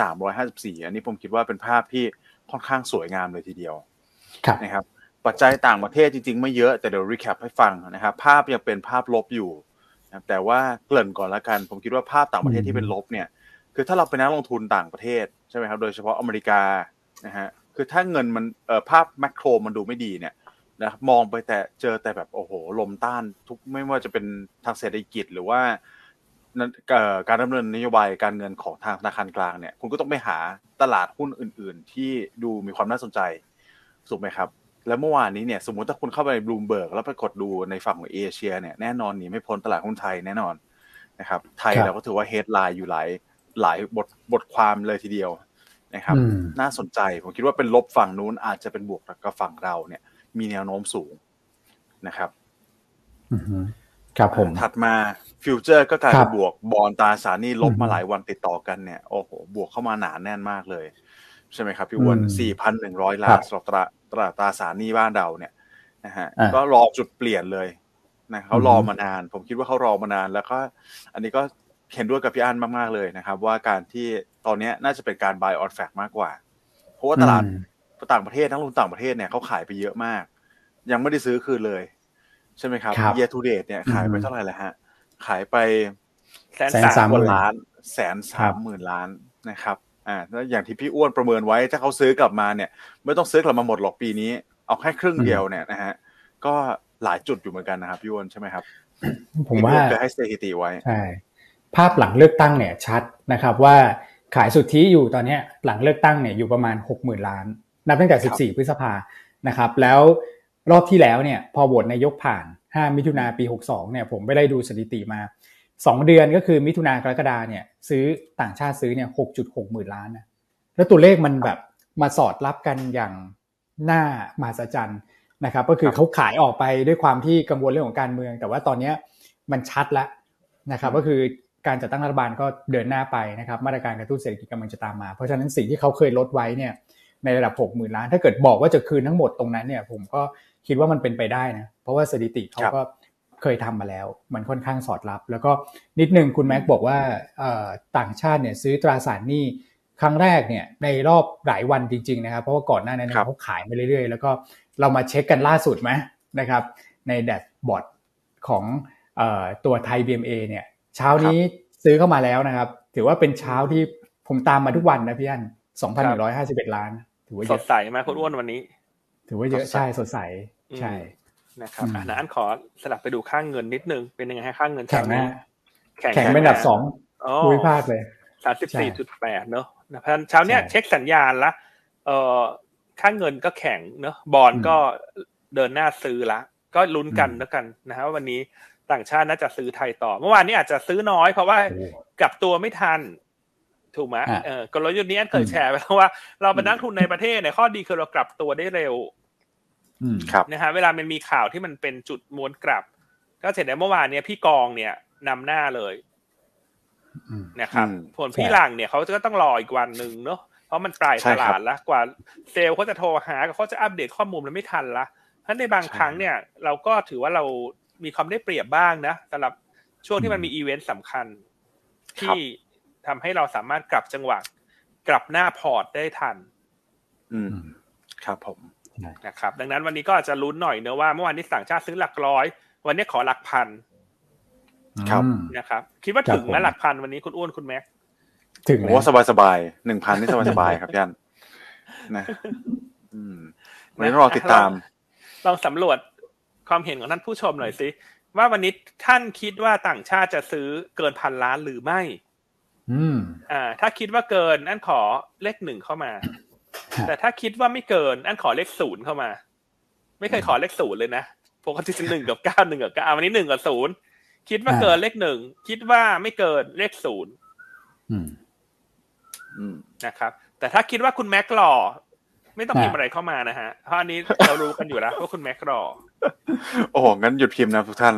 S3: สามร้อยห้าสิบสี่อันนี้ผมคิดว่าเป็นภาพที่ ค่อนข้างสวยงามเลยทีเดียวนะครับ ปัจจัยต่างประเทศจริงๆ ไม่เยอะแต่เดี๋ยว recap ให้ฟังนะครับ ภาพยังเป็นภาพลบอยู่นะแต่ว่าเกริ่นก่อนละกัน ผมคิดว่าภาพต่างประเทศที่เป็นลบเนี่ย คือถ้าเราเป็นนักลงทุนต่างประเทศใช่ไหมครับ โดยเฉพาะอเมริกานะฮะคือถ้าเงินมันเอ่อภาพ macro มันดูไม่ดีเนี่ยนะมองไปแต่เจอแต่แบบโอ้โหลมต้านทุกไม่ว่าจะเป็นทางเศรษฐกิจหรือว่า การดำเนินนโยบายการเงินของทางธนาคารกลางเนี่ย คุณก็ต้องไปหาตลาดหุ้นอื่น ๆ ที่ดูมีความน่าสนใจถูกไหมครับ แล้วเมื่อวานนี้เนี่ยสมมติถ้าคุณเข้าไปในบลูมเบิร์กแล้วไปกดดูในฝั่งของเอเชียเนี่ยแน่นอนหนีไม่พ้นตลาดหุ้นไทยแน่นอนนะครับ ไทยเราก็ถือว่า headline อยู่หลายหลายบทบทความเลยทีเดียวนะครับ น่าสนใจผมคิดว่าเป็นลบฝั่งนู้นอาจจะเป็นบวกกับฝั่งเราเนี่ย มีแนวโน้มสูงนะครับ
S1: ครับผม
S3: ถัดมา future ก็กลายเป็นบวก bond ตราสารหนี้ลบมาหลายวันติดต่อกันเนี่ยโอ้โหบวกเข้ามาหนาแน่นมากเลย ใช่ไหมครับพี่อ้วนสี่พันหนึ่งร้อยล้านสำหรับตราตราตราสารหนี้บ้านเราเนี่ยนะฮะก็รอจุดเปลี่ยนเลยนะเขารอมานาน ผมคิดว่าเขารอมานาน แล้วก็ อันนี้ก็เห็นด้วยกับพี่อันมากๆเลยนะครับ ว่าการที่ตอนนี้น่าจะเป็นการ buy on fact มากกว่า เพราะว่าตลาดต่างประเทศทั้งลงต่างประเทศเนี่ยเขาขายไปเยอะมาก ยังไม่ได้ซื้อคืนเลย ใช่ไหมครับ year to date เนี่ยขายไปเท่าไหร่แล้วฮะ ขายไป
S2: แสนสาม
S3: หมื่นล้าน แสนสามหมื่นล้านนะครับ อ่าแล้วอย่างที่พี่อ้วนประเมินไว้ถ้าเขาซื้อกลับมาเนี่ย ไม่ต้องซื้อกลับมาหมดหรอกปีนี้ เอาแค่ครึ่งเดียวเนี่ยนะฮะ ก็หลายจุดอยู่เหมือนกันนะครับพี่อ้วนใช่ไหมครับ
S1: ผมว่า
S3: จะให้สถิติไว้
S1: ใช่ ภาพหลังเลือกตั้งเนี่ยชัดนะครับว่าขายสุทธิอยู่ตอนนี้หลังเลือกตั้งเนี่ยอยู่ประมาณ 6 0,000 ล้าน นับตั้งแต่ 14 พฤษภานะครับ แล้ว รอบที่แล้วเนี่ยพอโหวตนายกผ่าน 5 มิถุนาปี 62 เนี่ยผมไม่ได้ดูสถิติมา 2 เดือนก็คือมิถุนากรกฎาเนี่ยซื้อต่างชาติซื้อเนี่ย 6.6 หมื่นล้านนะแล้วตัวเลขมันแบบมาสอดรับกันอย่างหน้ามาสจันนะครับ ก็คือเขาขายออกไปด้วยความที่กังวลเรื่องของการเมือง แต่ว่าตอนนี้มันชัดแล้วนะครับก็คือการจัดตั้งรัฐบาลก็เดินหน้าไปนะครับ มาตรการกระตุ้นเศรษฐกิจกำลังจะตามมา เพราะฉะนั้นสิ่งที่เขาเคยลดไว้เนี่ยในระดับ 6 0,000 ล้าน ถ้าเกิดบอกว่าจะคืนทั้งหมดตรงนั้นเนี่ยผมก็ คิดว่ามันเป็นไปได้นะ เพราะว่าสถิติเขาก็เคยทำมาแล้ว มันค่อนข้างสอดรับ แล้วก็นิดนึงคุณแม็กบอกว่าต่างชาติเนี่ยซื้อตราสารหนี้ครั้งแรกเนี่ยในรอบหลายวันจริงๆนะครับ เพราะว่าก่อนหน้านั้นเขาขายมาเรื่อยๆ แล้วก็เรามาเช็คกันล่าสุดไหมนะครับในแดชบอร์ดของตัวไทย BMA เนี่ยเช้านี้ซื้อเข้ามาแล้วนะครับ ถือว่าเป็นเช้าที่ผมตามมาทุกวันนะพี่อันสองพันหนึ่งร้อยห้าสิบเอ็ดล้าน ถือว่า
S2: สดใสไหมคุณอ้วนวันนี้
S1: ถือว่าเยอะใช่สดใสใช่
S2: นะครับอะอันขอสลับไปดูค่างเงินนิดนึงเป็นยังไงให้ค่างเงิน
S1: แข็งนะแข็งเป็นดับสองภูมิภาคเลย
S2: สามสิบสี่จุดแปดเนอะนะเพราะเช้าเนี้ยเช็คสัญญาณละเอ่อค่างเงินก็แข็งเนอะบอลก็เดินหน้าซื้อละ ก็ลุ้นกันแล้วกันนะฮะวันนี้ต่างชาติน่าจะซื้อไทยต่อ เมื่อวานนี้อาจจะซื้อน้อยเพราะว่ากลับตัวไม่ทันถูกไหมเออกลยุทธ์นี้อันเคยแชร์ไปแล้วว่าเราเป็นนักทุนในประเทศเนี่ยข้อดีคือเรากลับตัวได้เร็ว
S3: ครับ
S2: นะฮะเวลามันมีข่าวที่มันเป็นจุดม้วนกลับ ก็เสร็จแล้วเมื่อวานเนี้ยพี่กองเนี่ยนำหน้าเลยนะครับผลพี่หลังเนี่ยเขาก็ต้องรออีกวันหนึ่งเนาะเพราะมันปลายตลาดแล้วกว่าเซลล์เขาจะโทรหาเขาจะอัปเดตข้อมูลมันไม่ทันละเพราะในบางครั้งเนี่ย เราก็ถือว่าเรามีความได้เปรียบบ้างนะสำหรับช่วงที่มันมีอีเวนต์สำคัญ ที่ทำให้เราสามารถกลับจังหวะ กลับหน้าพอร์ตได้ทัน
S3: อืม ครับผม
S2: นะครับดังนั้นวันนี้ก็อาจจะลุ้นหน่อยเนอะว่าเมื่อวานนี้ต่างชาติซื้อหลักร้อย วันนี้ขอหลักพัน
S3: ครับ
S2: นะครับคิดว่าถึงไหมหลักพันวันนี้คุณอ้วนคุณแม็ก
S3: ถึงโอ้สบายสบายหนึ่งพันนี่สบายสบายครับยันนะอืมวันนี้รอติดตาม
S2: ลองสำรวจความเห็นของท่านผู้ชมหน่อยสิว่าวันนี้ท่านคิดว่าต่างชาติจะซื้อเกินพันล้านหรือไม่
S1: อืม
S2: อ่า ถ้าคิดว่าเกินอันขอเลขหนึ่งเข้ามา แต่ถ้าคิดว่าไม่เกินอันขอเลขศูนย์เข้ามา ไม่เคยขอเลขศูนย์เลยนะปกติจะหนึ่งกับเก้าหนึ่งกับเก้าวันนี้หนึ่งกับศูนย์คิดว่าเกินเลขหนึ่งคิดว่าไม่เกินเลขศูนย์นะครับ แต่ถ้าคิดว่าคุณแม็กหล่อไม่ต้องพิมพ์อะไรเข้ามานะฮะ เพราะอันนี้เรารู้กันอยู่แล้วว่าคุณแม็กรอ
S3: โอ้งั้นหยุดพิมพ์นะทุกท่าน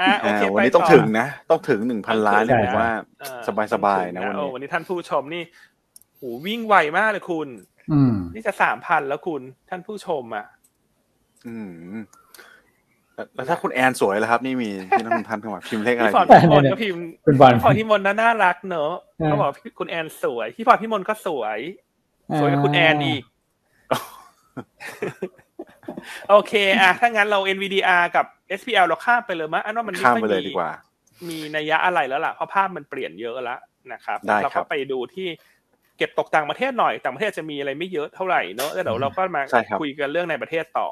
S2: อ่าโอเค
S3: วันนี้ต้องถึงนะ ต้องถึงหนึ่งพันล้านเลยผมว่าสบายๆนะวันนี้
S2: วันนี้ท่านผู้ชมนี่โหวิ่งไวมากเลยคุณ
S1: อืม
S2: นี่จะสามพันแล้วคุณท่านผู้ชมอะ
S3: อืมแล้วถ้าคุณแอนสวยแล้วครับ นี่มีที่นักท่านเข้ามาพิมพ์เลขอะไร
S2: พี่พอพี่มนก็พิมพ์พี่พอพี่มนน่ารักเนอะเขาบอกคุณแอนสวยพี่พอพี่มนก็สวย สวยกับคุณแอนอีก โอเคอะถ้างั้นเรา NVDR กับ SPL เราข้ามไปเลยมั้ยอันว่ามันไม่ค่อยมีมีนัยยะอะไรแล้วล่ะเพราะภาพมันเปลี่ยนเยอะแล้วนะครับเราก็ไปดูที่เก็บตกต่างประเทศหน่อยต่างประเทศจะมีอะไรไม่เยอะเท่าไหร่เนอะแล้วเดี๋ยวเราก็มาคุยกันเรื่องในประเทศต่อ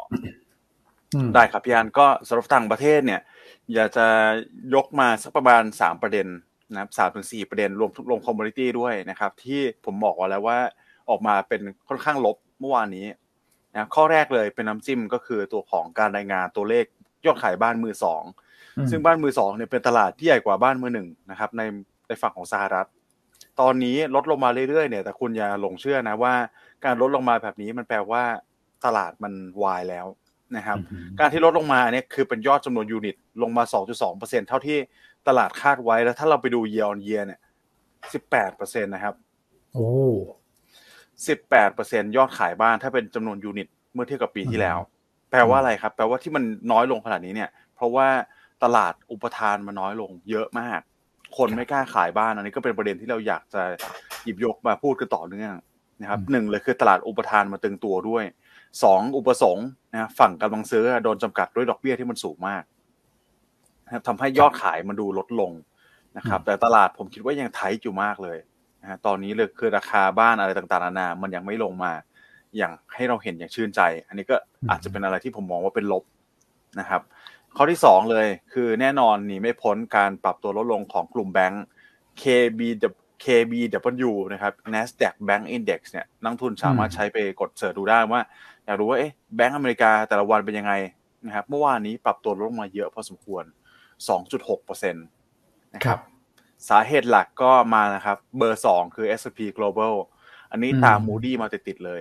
S3: ได้ครับพี่อันก็สำหรับต่างประเทศเนี่ย อยากจะยกมาสักประมาณสามประเด็นนะครับสามถึงสี่ประเด็นรวมรวมคอมมูนิตี้ด้วยนะครับ ที่ผมบอกไว้แล้วว่าออกมาเป็นค่อนข้างลบเมื่อวานนี้ นะข้อแรกเลยเป็นน้ำจิ้มก็คือตัวของการรายงานตัวเลขยอดขายบ้านมือสองซึ่งบ้านมือสองเนี่ยเป็นตลาดที่ใหญ่กว่าบ้านมือหนึ่งนะครับ ในในฝั่งของสหรัฐ ตอนนี้ลดลงมาเรื่อยๆเนี่ย แต่คุณอย่าหลงเชื่อนะว่า การลดลงมาแบบนี้มันแปลว่าตลาดมันวายแล้วนะครับ การที่ลดลงมาเนี่ยคือเป็นยอดจำนวนยูนิต ลงมา 2.2%เท่าที่ตลาดคาดไว้แล้วถ้าเราไปดู year on year เนี่ย 18%นะครับ
S1: โอ้
S3: 18%ยอดขายบ้านถ้าเป็นจำนวนยูนิตเมื่อเทียบกับปีที่แล้ว แปลว่าอะไรครับ แปลว่าที่มันน้อยลงขนาดนี้เนี่ย เพราะว่าตลาดอุปทานมันน้อยลงเยอะมาก คนไม่กล้าขายบ้านอันนี้ก็เป็นประเด็นที่เราอยากจะหยิบยกมาพูดกันต่อเนื่องนะครับหนึ่งเลยคือตลาดอุปทานมาตึงตัวด้วยสองอุปสงค์นะฝั่งกำลังซื้อโดนจำกัดด้วยดอกเบี้ยที่มันสูงมากนะครับทำให้ยอดขายมันดูลดลงนะครับ แต่ตลาดผมคิดว่ายังไทยอยู่มากเลย นะตอนนี้เลยคือราคาบ้านอะไรต่างๆนานามันยังไม่ลงมา อย่างให้เราเห็นอย่างชื่นใจ อันนี้ก็อาจจะเป็นอะไรที่ผมมองว่าเป็นลบนะครับ ข้อที่สองเลยคือแน่นอนหนีไม่พ้นการปรับตัวลดลงของกลุ่มแบงก์ KB KBW นะครับ NASDAQ Bank Index เนี่ยนักทุนสามารถใช้ไปกดเสิร์ชดูได้ว่า อยากรู้ว่าเอ๊ะแบงก์อเมริกาแต่ละวันเป็นยังไงนะครับเมื่อวานนี้ปรับตัวลงมาเยอะพอสมควร 2.6%นะครับ สาเหตุหลักก็มานะครับ เบอร์สองคือ S&P Global อันนี้ตาม Moody's มาติดๆเลย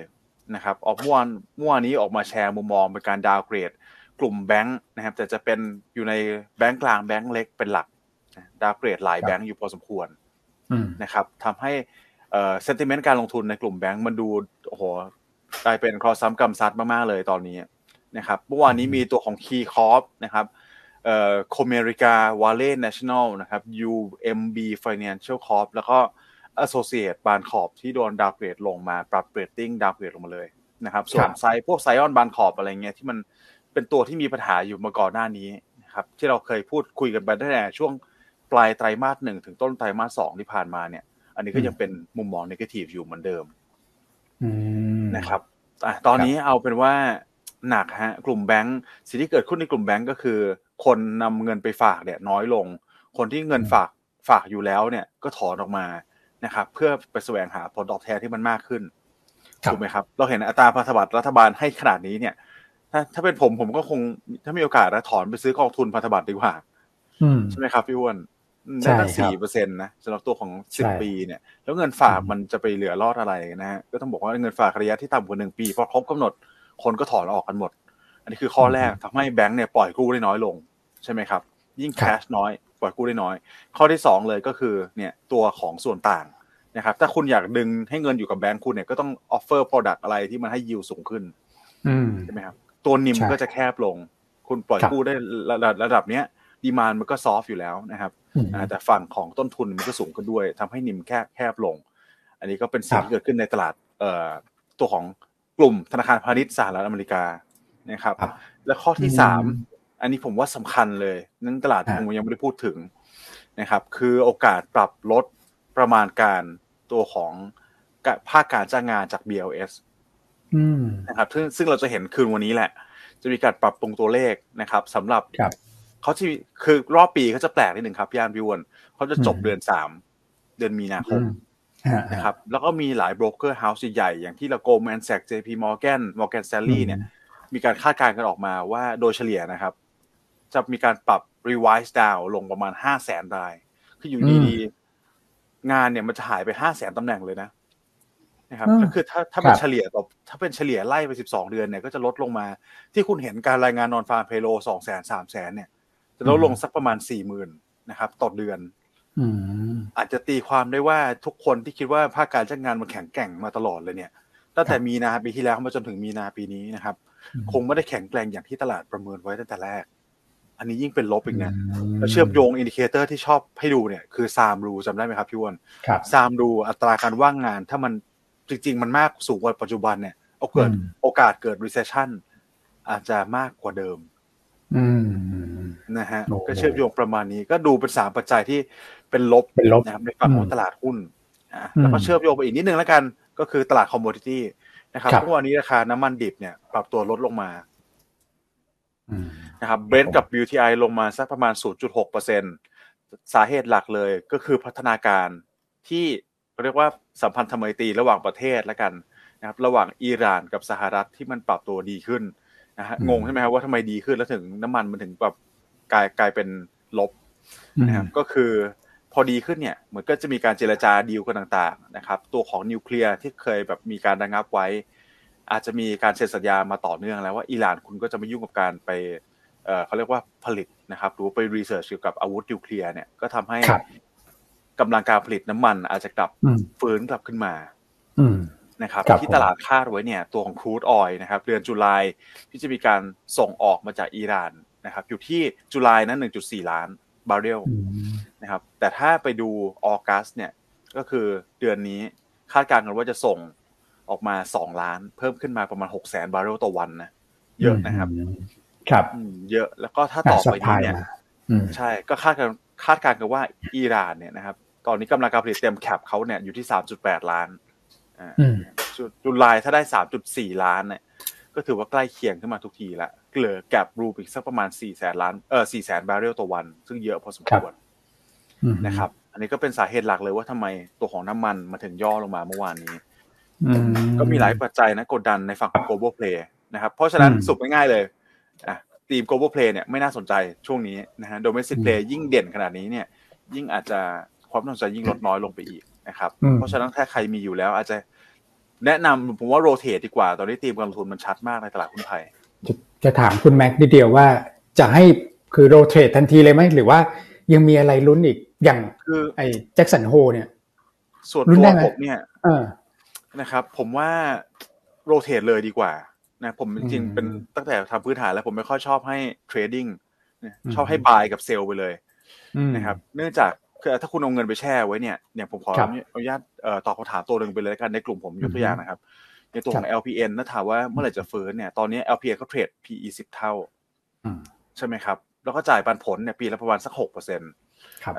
S3: นะครับออกเมื่อวานเมื่อวานนี้ออกมาแชร์มุมมองเป็นการ downgrade กลุ่มแบงค์นะครับแต่จะเป็นอยู่ในแบงค์กลางแบงค์เล็กเป็นหลัก downgrade หลายแบงค์อยู่พอสมควรนะครับทำให้ sentiment การลงทุนในกลุ่มแบงค์มันดูโอ้โหกลายเป็นเคราะห์ซ้ำกรรมซัดมากๆเลยตอนนี้นะครับเมื่อวานนี้มีตัวของ KeyCorp นะครับ เอ่อ Comerica Valley National นะครับ UMB Financial Corp แล้วก็ Associate บานขอบที่โดน downgrade ลงมาปรับ rating downgrade ลงมาเลยนะครับส่วนไซพวก Zions Bancorp อะไรเงี้ยที่มันเป็นตัวที่มีปัญหาอยู่มาก่อนหน้านี้นะครับที่เราเคยพูดคุยกันไปตั้งแต่ช่วงปลายไตรมาสหนึ่งถึงต้นไตรมาสสองที่ผ่านมาเนี่ย อันนี้ก็ยังเป็นมุมมองนกาทีฟอยู่เหมือนเดิมนะครับอะตอนนี้เอาเป็นว่าหนักฮะกลุ่มแบงก์สิ่งที่เกิดขึ้นในกลุ่มแบงก์ก็คือ คนนำเงินไปฝากเนี่ยน้อยลง คนที่เงินฝากฝากอยู่แล้วเนี่ยก็ถอนออกมานะครับ เพื่อไปแสวงหาผลตอบแทนที่มันมากขึ้นถูกไหมครับ เราเห็นอัตราพันธบัตรรัฐบาลให้ขนาดนี้เนี่ย ถ้าถ้าเป็นผมผมก็คง ถ้ามีโอกาสนะถอนไปซื้อกองทุนพันธบัตรดีกว่าใช่ไหมครับพี่อ้วนได้ตั้งสี่เปอร์เซ็นต์นะสำหรับตัวของสิบปีเนี่ย แล้วเงินฝากมันจะไปเหลือรอดอะไรนะฮะก็ต้องบอกว่าเงินฝากระยะที่ต่ำกว่าหนึ่งปีพอครบกำหนดคนก็ถอนออกกันหมด อันนี้คือข้อแรกทำให้แบงก์เนี่ยปล่อยกู้ได้น้อยลง ใช่ไหมครับ ยิ่ง cash น้อยปล่อยกู้ได้น้อย ข้อที่สองเลยก็คือเนี่ยตัวของส่วนต่างนะครับถ้าคุณอยากดึงให้เงินอยู่กับแบงก์คุณเนี่ยก็ต้อง offer product อะไรที่มันให้ยิวสูงขึ้นใช่ไหมครับตัวนิมก็จะแคบลง คุณปล่อยกู้ได้ระดับเนี้ยดีมานมันก็ซอฟอยู่แล้วนะครับแต่ฝั่งของต้นทุนมันก็สูงขึ้นด้วยทำให้นิมแคบแคบลง อันนี้ก็เป็นสิ่งที่เกิดขึ้นในตลาดเอ่อตัวของกลุ่มธนาคารพาณิชย์สหรัฐอเมริกานะครับ และข้อที่สาม อันนี้ผมว่าสำคัญเลยนั่นตลาดผมยังไม่ได้พูดถึงนะครับ คือโอกาสปรับลดประมาณการตัวของภาคการจ้างงานจาก BLS นะครับซึ่งซึ่งเราจะเห็นคืนวันนี้แหละ จะมีการปรับปรุงตัวเลขนะครับสำหรับเขาที่คือรอบปีเขาจะแปลกนิดหนึ่งครับพี่อันพี่อ้วนเขาจะจบเดือนสามเดือนมีนาคมนะครับแล้วก็มีหลาย broker house ใหญ่ อย่างที่เรา Goldman Sachs JPMorgan Morgan Stanley เนี่ย มีการคาดการณ์กันออกมาว่าโดยเฉลี่ยนะครับ จะมีการปรับ revise down ลงประมาณห้าแสนราย คืออยู่ดีๆ งานเนี่ยมันจะหายไปห้าแสนตำแหน่งเลยนะนะครับก็คือถ้าถ้าเป็นเฉลี่ยต่อถ้าเป็นเฉลี่ยไล่ไปสิบสองเดือนเนี่ยก็จะลดลงมา ที่คุณเห็นการรายงานนอนฟาร์มเพโลสองแสนสามแสนเนี่ย จะลดลงสักประมาณสี่หมื่นนะครับ ต่อเดือนอาจจะตีความได้ว่าทุกคนที่คิดว่าภาคการจ้างงานมันแข็งแกร่งมาตลอดเลยเนี่ยตั้งแต่มีนาปีที่แล้วมาจนถึงมีนาปีนี้นะครับ คงไม่ได้แข็งแกร่งอย่างที่ตลาดประเมินไว้ตั้งแต่แรก อันนี้ยิ่งเป็นลบอีกนะแล้วเชื่อมโยง indicator ที่ชอบให้ดูเนี่ยคือ Sahm Rule จำได้ไหมครับพี่วอน Sahm Rule อัตราการว่างงาน ถ้ามันจริง ๆ มันมากสูงกว่าปัจจุบันเนี่ยโอกาสโอกาสเกิด recession อาจจะมากกว่าเดิมนะฮะก็เชื่อมโยงประมาณนี้ก็ดูเป็นสามปัจจัยที่เป็นลบ
S1: เป็นลบ
S3: นะครับในฝั่งของตลาดหุ้นแล้วก็เชื่อมโยงไปอีกนิดนึงแล้วกัน ก็คือตลาด commodity นะครับเมื่อวานนี้ราคาน้ำมันดิบเนี่ย ปรับตัวลดลงมา นะครับเบรนท์กับ WTI ลงมาสักประมาณ 0.6เปอร์เซ็นสาเหตุหลักเลยก็คือพัฒนาการที่เรียกว่าสัมพันธไมตรีระหว่างประเทศแล้วกันนะครับระหว่างอิหร่านกับสหรัฐที่มันปรับตัวดีขึ้นนะฮะงงใช่ไหมครับว่าทำไมดีขึ้นแล้วถึงน้ำมันมันถึงแบบกลายกลายเป็นลบนะครับก็คือพอดีขึ้นเนี่ยเหมือนก็จะมีการเจรจาดีลกันต่างๆนะครับตัวของนิวเคลียร์ที่เคยแบบมีการระงับไว้ อาจจะมีการเซ็นสัญญามาต่อเนื่องแล้วว่าอิหร่านคุณก็จะไม่ยุ่งกับการไป เอ่อเขาเรียกว่าผลิตนะครับหรือไปรีเสิร์ชเกี่ยวกับอาวุธนิวเคลียร์เนี่ยก็ทำให้กำลังการผลิตน้ำมันอาจจะกลับฟื้นกลับขึ้นมานะครับที่ตลาดคาดไว้เนี่ยตัวของครูดออยนะครับ เดือนจุลายที่จะมีการส่งออกมาจากอิหร่านนะครับอยู่ที่จุลายนั้น 1.4 ล้านบาร์เรลนะครับ แต่ถ้าไปดูออกัสเนี่ยก็คือเดือนนี้คาดการณ์กันว่าจะส่งออกมา 2 ล้าน เพิ่มขึ้นมาประมาณ6แสนบาร์เรลต่อวันนะเยอะนะครับ
S1: ครับ
S3: เยอะแล้วก็ถ้าต่อไปนี้เนี่ยใช่ก็คาดการคาดการณ์กันว่าอิหร่านเนี่ยนะครับ ตอนนี้กำลังการผลิตเต็มแคปเขาเนี่ยอยู่ที่3.8ล้านจุลายถ้าได้3.4ล้านเนี่ยก็ถือว่าใกล้เคียงขึ้นมาทุกทีละเหลือแกลบรูปอีกสักประมาณ4แสนล้านเออ4แสนบาร์เรลต่อวัน ซึ่งเยอะพอสมควรนะครับ อันนี้ก็เป็นสาเหตุหลักเลยว่าทำไมตัวของน้ำมันมาถึงย่อลงมาเมื่อวานนี้ก็มีหลายปัจจัยนะกดดันในฝั่งของ global play นะครับ เพราะฉะนั้นสุดง่ายๆเลยอะ ทีม global play เนี่ยไม่น่าสนใจช่วงนี้นะฮะ domestic play ยิ่งเด่นขนาดนี้เนี่ยยิ่งอาจจะความสนใจยิ่งลดน้อยลงไปอีกนะครับ เพราะฉะนั้นถ้าใครมีอยู่แล้ว อาจจะแนะนำผมว่าโรเตทดีกว่า ตอนนี้ทีมการลงทุนมันชัดมากในตลาดหุ้นไทย
S1: จะจะถามคุณแม็กนิดเดียวว่าจะให้คือ rotate ทันทีเลยไหมหรือว่ายังมีอะไรลุ้นอีกอย่างคือไอ้ Jackson Hole เนี่ย
S3: ส่วนตัวผมเนี่ยนะครับ ผมว่า rotate เลยดีกว่า นะผมจริงๆเป็นตั้งแต่ทำพื้นฐานแล้วผมไม่ค่อยชอบให้ trading ชอบให้ buy กับ sell ไปเลยนะครับ เนื่องจากคือถ้าคุณเอาเงินไปแช่ไว้เนี่ยเนี่ยผมขออนุญาตตอบคำถามตัวหนึ่งไปเลยกันในกลุ่มผมยกตัวอย่างนะครับ ในตัวของ LPN นะถามว่าเมื่อไหร่จะฟื้นเนี่ยตอนนี้ LPN เขาเทรด PE สิบเท่าใช่ไหมครับ แล้วก็จ่ายปันผลเนี่ยปีละประมาณสักหกเปอร์เซ็นต์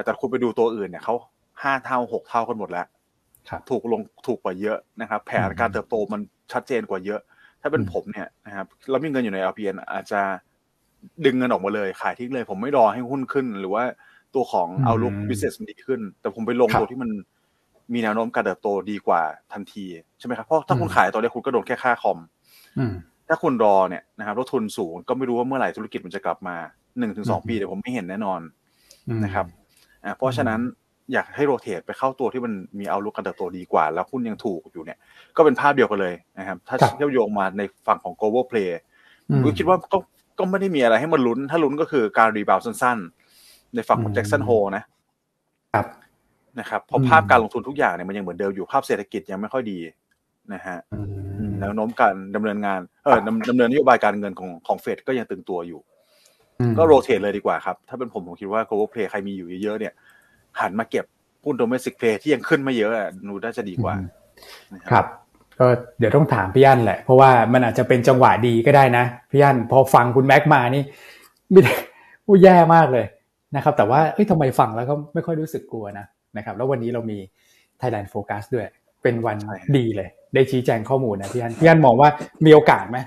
S3: แต่คุณไปดูตัวอื่นเนี่ยเขาห้าเท่าหกเท่ากันหมดแล้วถูกลงถูกกว่าเยอะนะครับ แผนการเติบโตมันชัดเจนกว่าเยอะ ถ้าเป็นผมเนี่ยนะครับแล้วมีเงินอยู่ใน LPN อาจจะดึงเงินออกมาเลย ขายทิ้งเลย ผมไม่รอให้หุ้นขึ้น หรือว่าตัวของเอาลุกบิสเนสมันดีขึ้น แต่ผมไปลงตัวที่มันมีแนวโน้มการเติบโตดีกว่าทันทีใช่ไหมครับเพราะถ้าคุณขายตอนนี้คุณก็โดนแค่ค่าคอมถ้าคุณรอเนี่ยนะครับลดทุนสูงก็ไม่รู้ว่าเมื่อไหร่ธุรกิจมันจะกลับมาหนึ่งถึงสองปีเดี๋ยวผมไม่เห็นแน่นอนนะครับเพราะฉะนั้น อยากให้ rotate ไปเข้าตัวที่มันมี outlook การเติบโตดีกว่า แล้วหุ้นยังถูกอยู่เนี่ย ก็เป็นภาพเดียวกันเลยนะครับ ถ้าเชื่อมโยงมาในฝั่งของ global play ผมคิดว่าก็ก็ไม่ได้มีอะไรให้มันลุ้น ถ้าลุ้นก็คือการ rebound สั้นในฝั่งของ Jackson Hole นะครับนะครับเพราะภาพการลงทุนทุกอย่างเนี่ยมันยังเหมือนเดิมอยู่ภาพเศรษฐกิจยังไม่ค่อยดีนะฮะแนวโน้มการดำเนินงานเออดำเนินนโยบายการเงินของของเฟดก็ยังตึงตัวอยู่ ก็โรเตทเลยดีกว่าครับ ถ้าเป็นผมผมคิดว่า global play ใครมีอยู่เยอะๆเนี่ย หันมาเก็บหุ้น domestic play ที่ยังขึ้นไม่เยอะนูน่าจะดีกว่า
S1: ครับก็เดี๋ยวต้องถามพี่ยันแหละ เพราะว่ามันอาจจะเป็นจังหวะดีก็ได้นะพี่ยันพอฟังคุณแม็กมานี่ไม่ได้แย่มากเลยนะครับ แต่ว่าเอ้ยทำไมฟังแล้วก็ไม่ค่อยรู้สึกกลัวนะนะครับ แล้ววันนี้เรามี Thailand Focus ด้วย เป็นวันดีเลย ได้ชี้แจงข้อมูลนะพี่อันพี่อันมองว่ามีโอกาสไหม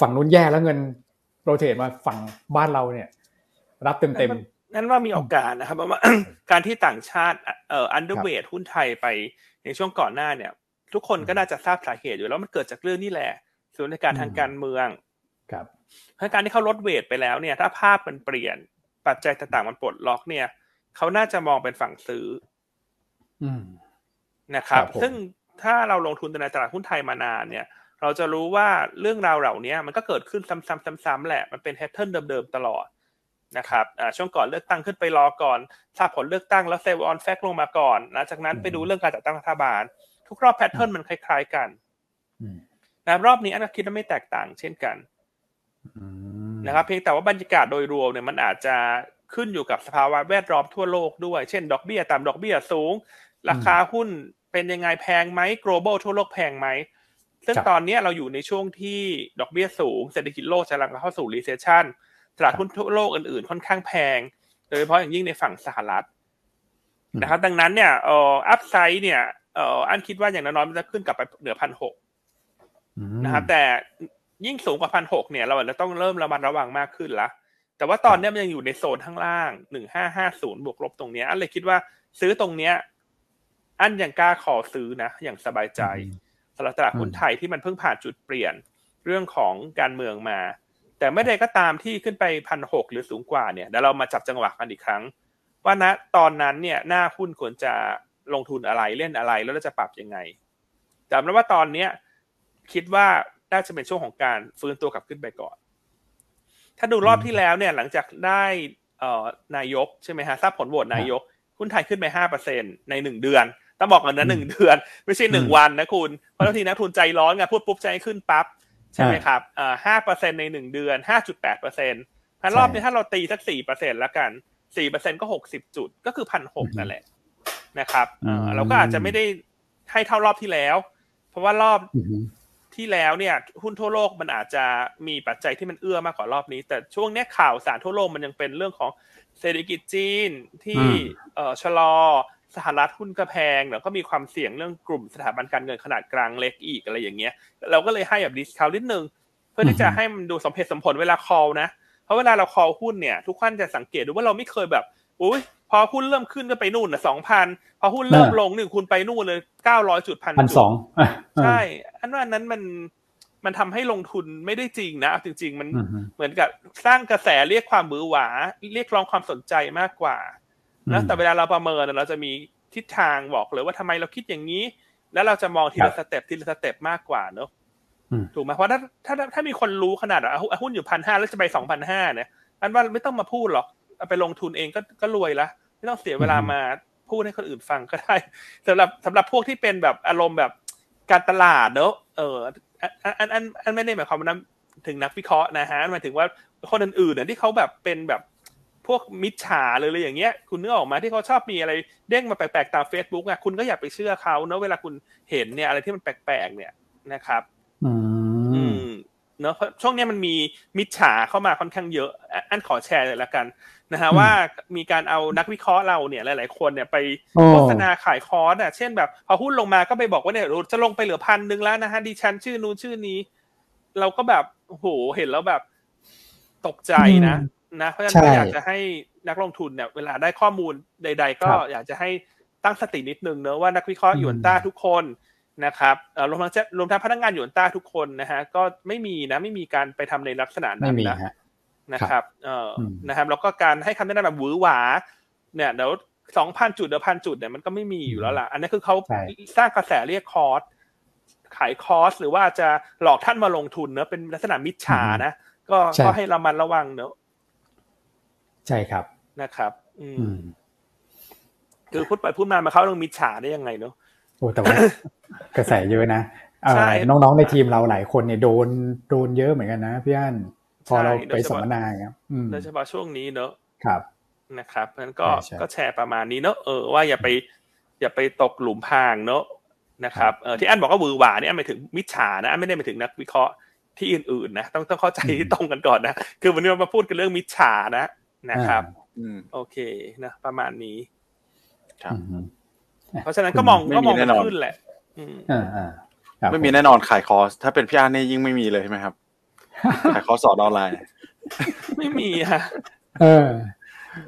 S1: ฝั่งนู้นแย่แล้วเงิน rotate มาฝั่งบ้านเราเนี่ย รับเต็มเต็ม
S2: อันว่ามีโอกาสนะครับว่าการที่ต่างชาติเอ่อ underweight หุ้นไทยไปในช่วงก่อนหน้าเนี่ย ทุกคนก็น่าจะทราบสาเหตุอยู่แล้วมันเกิดจากเรื่องนี่แหละส่วนในการทางการเมือง
S1: ครับ
S2: การที่เขาลด weight ไปแล้วเนี่ย ถ้าภาพมันเปลี่ยนปัจจัยต่างๆมันปลดล็อกเนี่ยเขาน่าจะมองเป็นฝั่งซื้อนะครับ ซึ่งถ้าเราลงทุนในตลาดหุ้นไทยมานานเนี่ย เราจะรู้ว่าเรื่องราวเหล่านี้มันก็เกิดขึ้นซ้ำๆๆแหละมันเป็น pattern เดิมๆตลอด นะครับช่วงก่อนเลือกตั้งขึ้นไปรอก่อนทราบผลเลือกตั้งแล้ว sell on fact ลงมาก่อนหลังจากนั้นไปดูเรื่องการจัดตั้งรัฐบาล ทุกรอบ pattern มันคล้าย ๆ กันนะรอบนี้อันก็คิดว่าไม่แตกต่างเช่นกันนะครับเพียงแต่ว่าบรรยากาศโดยรวมเนี่ยมันอาจจะขึ้นอยู่กับสภาวะแวดล้อมทั่วโลกด้วย เช่น ดอกเบี้ยต่ำดอกเบี้ยสูง ราคาหุ้นเป็นยังไงแพงไหม global ทั่วโลกแพงไหม ซึ่งตอนนี้เราอยู่ในช่วงที่ดอกเบี้ยสูง เศรษฐกิจโลกกำลังเข้าสู่ recession ตลาดหุ้นทั่วโลกอื่นๆ ค่อนข้างแพง โดยเฉพาะอย่างยิ่งในฝั่งสหรัฐนะครับ ดังนั้นเนี่ยเอ่ออัพไซด์เนี่ยเอ่ออันคิดว่าอย่างน้อยๆมันจะขึ้นกลับไปเหนือพันหกนะครับ แต่ยิ่งสูงกว่าพันหกเนี่ย เราจะต้องเริ่มระมัดระวังมากขึ้นละแต่ว่าตอนนี้มันยังอยู่ในโซนข้างล่างหนึ่งห้าห้าศูนย์บวกลบตรงเนี้ย อันเลยคิดว่าซื้อตรงเนี้ย อันยังกล้าขอซื้อนะ อย่างสบายใจสำหรับตลาดหุ้นไทยที่มันเพิ่งผ่านจุดเปลี่ยนเรื่องของการเมืองมา แต่ไม่ได้ก็ตามที่ขึ้นไปพันหกหรือสูงกว่าเนี่ยเดี๋ยวเรามาจับจังหวะกันอีกครั้ง ว่าณตอนนั้นเนี่ยหน้าหุ้นควรจะลงทุนอะไรเล่นอะไรแล้วเราจะปรับยังไงจำได้ว่าตอนเนี้ยคิดว่าน่าจะเป็นช่วงของการฟื้นตัวกลับขึ้นไปก่อน ถ้าดูรอบที่แล้วเนี่ยหลังจากได้เอ่อนายกใช่ไหมฮะทราบผลโหวตนายกหุ้นไทยขึ้นไปห้าเปอร์เซ็นในหนึ่งเดือนต้องบอกกันนะหนึ่งเดือน ไม่ใช่หนึ่งวันนะคุณเพราะบางทีนักทุนใจร้อนไงพูดปุ๊บใจขึ้นปั๊บ ใช่ไหมครับอ่าห้าเปอร์เซ็นในหนึ่งเดือนห้าจุดแปดเปอร์เซ็นต์พันรอบนี้ถ้าเราตีสักสี่เปอร์เซ็นต์ละกันสี่เปอร์เซ็นก็หกสิบจุดก็คือพันหกนั่นแหละนะครับอ่าเราก็อาจจะไม่ได้ให้เท่ารอบที่แล้ว เพราะว่ารอบที่แล้วเนี่ย หุ้นทั่วโลกมันอาจจะมีปัจจัยที่มันเอื้อมากกว่ารอบนี้ แต่ช่วงนี้ข่าวสารทั่วโลกมันยังเป็นเรื่องของเศรษฐกิจจีนที่เอ่อชะลอ สหรัฐหุ้นก็แพงแล้วก็มีความเสี่ยงเรื่องกลุ่มสถาบันการเงินขนาดกลางเล็กอีกอะไรอย่างเงี้ย เราก็เลยให้แบบ discount นิดนึง เพื่อที่จะให้มันดูสมเหตุสมผลเวลา call นะ เพราะเวลาเรา call หุ้นเนี่ย ทุกท่านจะสังเกตดูว่าเราไม่เคยแบบอุ้ยพอหุ้นเริ่มขึ้นก็ไปนู่นนะสองพันพอหุ้นเริ่มลงหนึ่งคุณไปนู่นเลยเก้าร้อยจุดพัน
S1: จุด
S2: ใช่อันว่านั้นมันมันทำให้ลงทุนไม่ได้จริงนะจริง ๆ มันเหมือนกับสร้างกระแสเรียกความหวือหวา เรียกร้องความสนใจมากกว่า นะแต่เวลาเราประเมินเราจะมีทิศทางบอกเลยว่าทำไมเราคิดอย่างนี้ แล้วเราจะมองทีละ step ทีละ step มากกว่าเนอะถูกไหมเพราะถ้าถ้าถ้ามีคนรู้ขนาดอะหุ้นอยู่พันห้าแล้วจะไปสองพันห้าเนี่ยอันว่าไม่ต้องมาพูดหรอกเอาไปลงทุนเองก็ก็รวยละไม่ต้องเสียเวลามาพูดให้คนอื่นฟังก็ได้สำหรับสำหรับพวกที่เป็นแบบอารมณ์แบบการตลาดเนอะเอออันอันอันไม่ได้หมายความว่าถึงนักวิเคราะห์นะฮะหมายถึงว่าคนอื่นๆเนี่ยที่เขาแบบเป็นแบบ พวกมิจฉาเลยเลยอย่างเงี้ย คุณนึกออกมาที่เขาชอบมีอะไรเด้งมาแปลกๆตาม Facebook อะคุณก็อย่าไปเชื่อเขาเนอะเวลาคุณเห็นเนี่ยอะไรที่มันแปลกๆเนี่ยนะครับ
S1: อื
S2: มเนอะเพราะช่วงนี้มันมีมิจฉาเข้ามาค่อนข้างเยอะ อันขอแชร์เลยละกันนะฮะว่ามีการเอานักวิเคราะห์เราเนี่ยหลาย ๆ คนเนี่ยไปโฆษณาขายคอร์สอะเช่นแบบพอหุ้นลงมาก็ไปบอกว่าเนี่ยจะลงไปเหลือพันหนึ่งแล้วนะฮะดิฉันชื่อนู้นชื่อนี้ เราก็แบบโอ้โหเห็นแล้วแบบตกใจนะ นะเพราะฉะนั้นก็อยากจะให้นักลงทุนเนี่ยเวลาได้ข้อมูลใด ๆ ก็อยากจะให้ตั้งสตินิดนึงเนอะว่านักวิเคราะห์หยวนต้าทุกคนนะครับรวมทั้งรวมทั้งพนักงานหยวนต้าทุกคนนะฮะก็ไม่มีนะไม่มีการไปทำในลักษณะนั้นนะนะครับเอ่อนะครับแล้วก็การให้คำแนะนำแบบหวือหวา เนี่ยเดี๋ยวสองพันจุดเดี๋ยวพันจุดเนี่ยมันก็ไม่มีอยู่แล้วล่ะ อันนี้คือเขาสร้างกระแสเรียกคอร์สขายคอร์สหรือว่าจะหลอกท่านมาลงทุนเนอะเป็นลักษณะมิจฉานะก็ก็ให้ระมัดระวังเนอะ
S1: ใช่ครับ
S2: นะครับ อืมคือพูดไปพูดมามาเข้าเรื่องมิจฉาได้ยังไงเนาะ
S1: โอ้แต่ว่ากระแสเยอะนะน้องๆในทีมเราหลายคนเนี่ยโดนโดนเยอะเหมือนกันนะพี่อั้นพอเราไปสัมมนาครับ
S2: โดยเฉพาะช่วงนี้เนอะ
S1: ครับ
S2: นะครับนั้นก็ก็แชร์ประมาณนี้เนอะเออว่าอย่าไป อย่าไปตกหลุมพรางเนอะนะครับเออที่อันบอกว่าวือหวานี่อันหมายถึงมิจฉานะอันไม่ได้หมายถึงนักวิเคราะห์ที่อื่นๆนะต้องต้องเข้าใจที่ตรงกันก่อนนะคือวันนี้เรามาพูดกันเรื่องมิจฉานะ นะครับโอเคนะประมาณนี้
S3: ครับ
S2: เพราะฉะนั้นก็มองก็มองขึ้นแหละ
S1: อ่าอ่า
S3: ไม่มีแน่นอนขายคอร์ส ถ้าเป็นพี่อาร์นี่ยิ่งไม่มีเลยใช่ไหมครับ ขายคอร์สสอนออนไลน์
S2: ไม่มีค่ะ
S1: เออ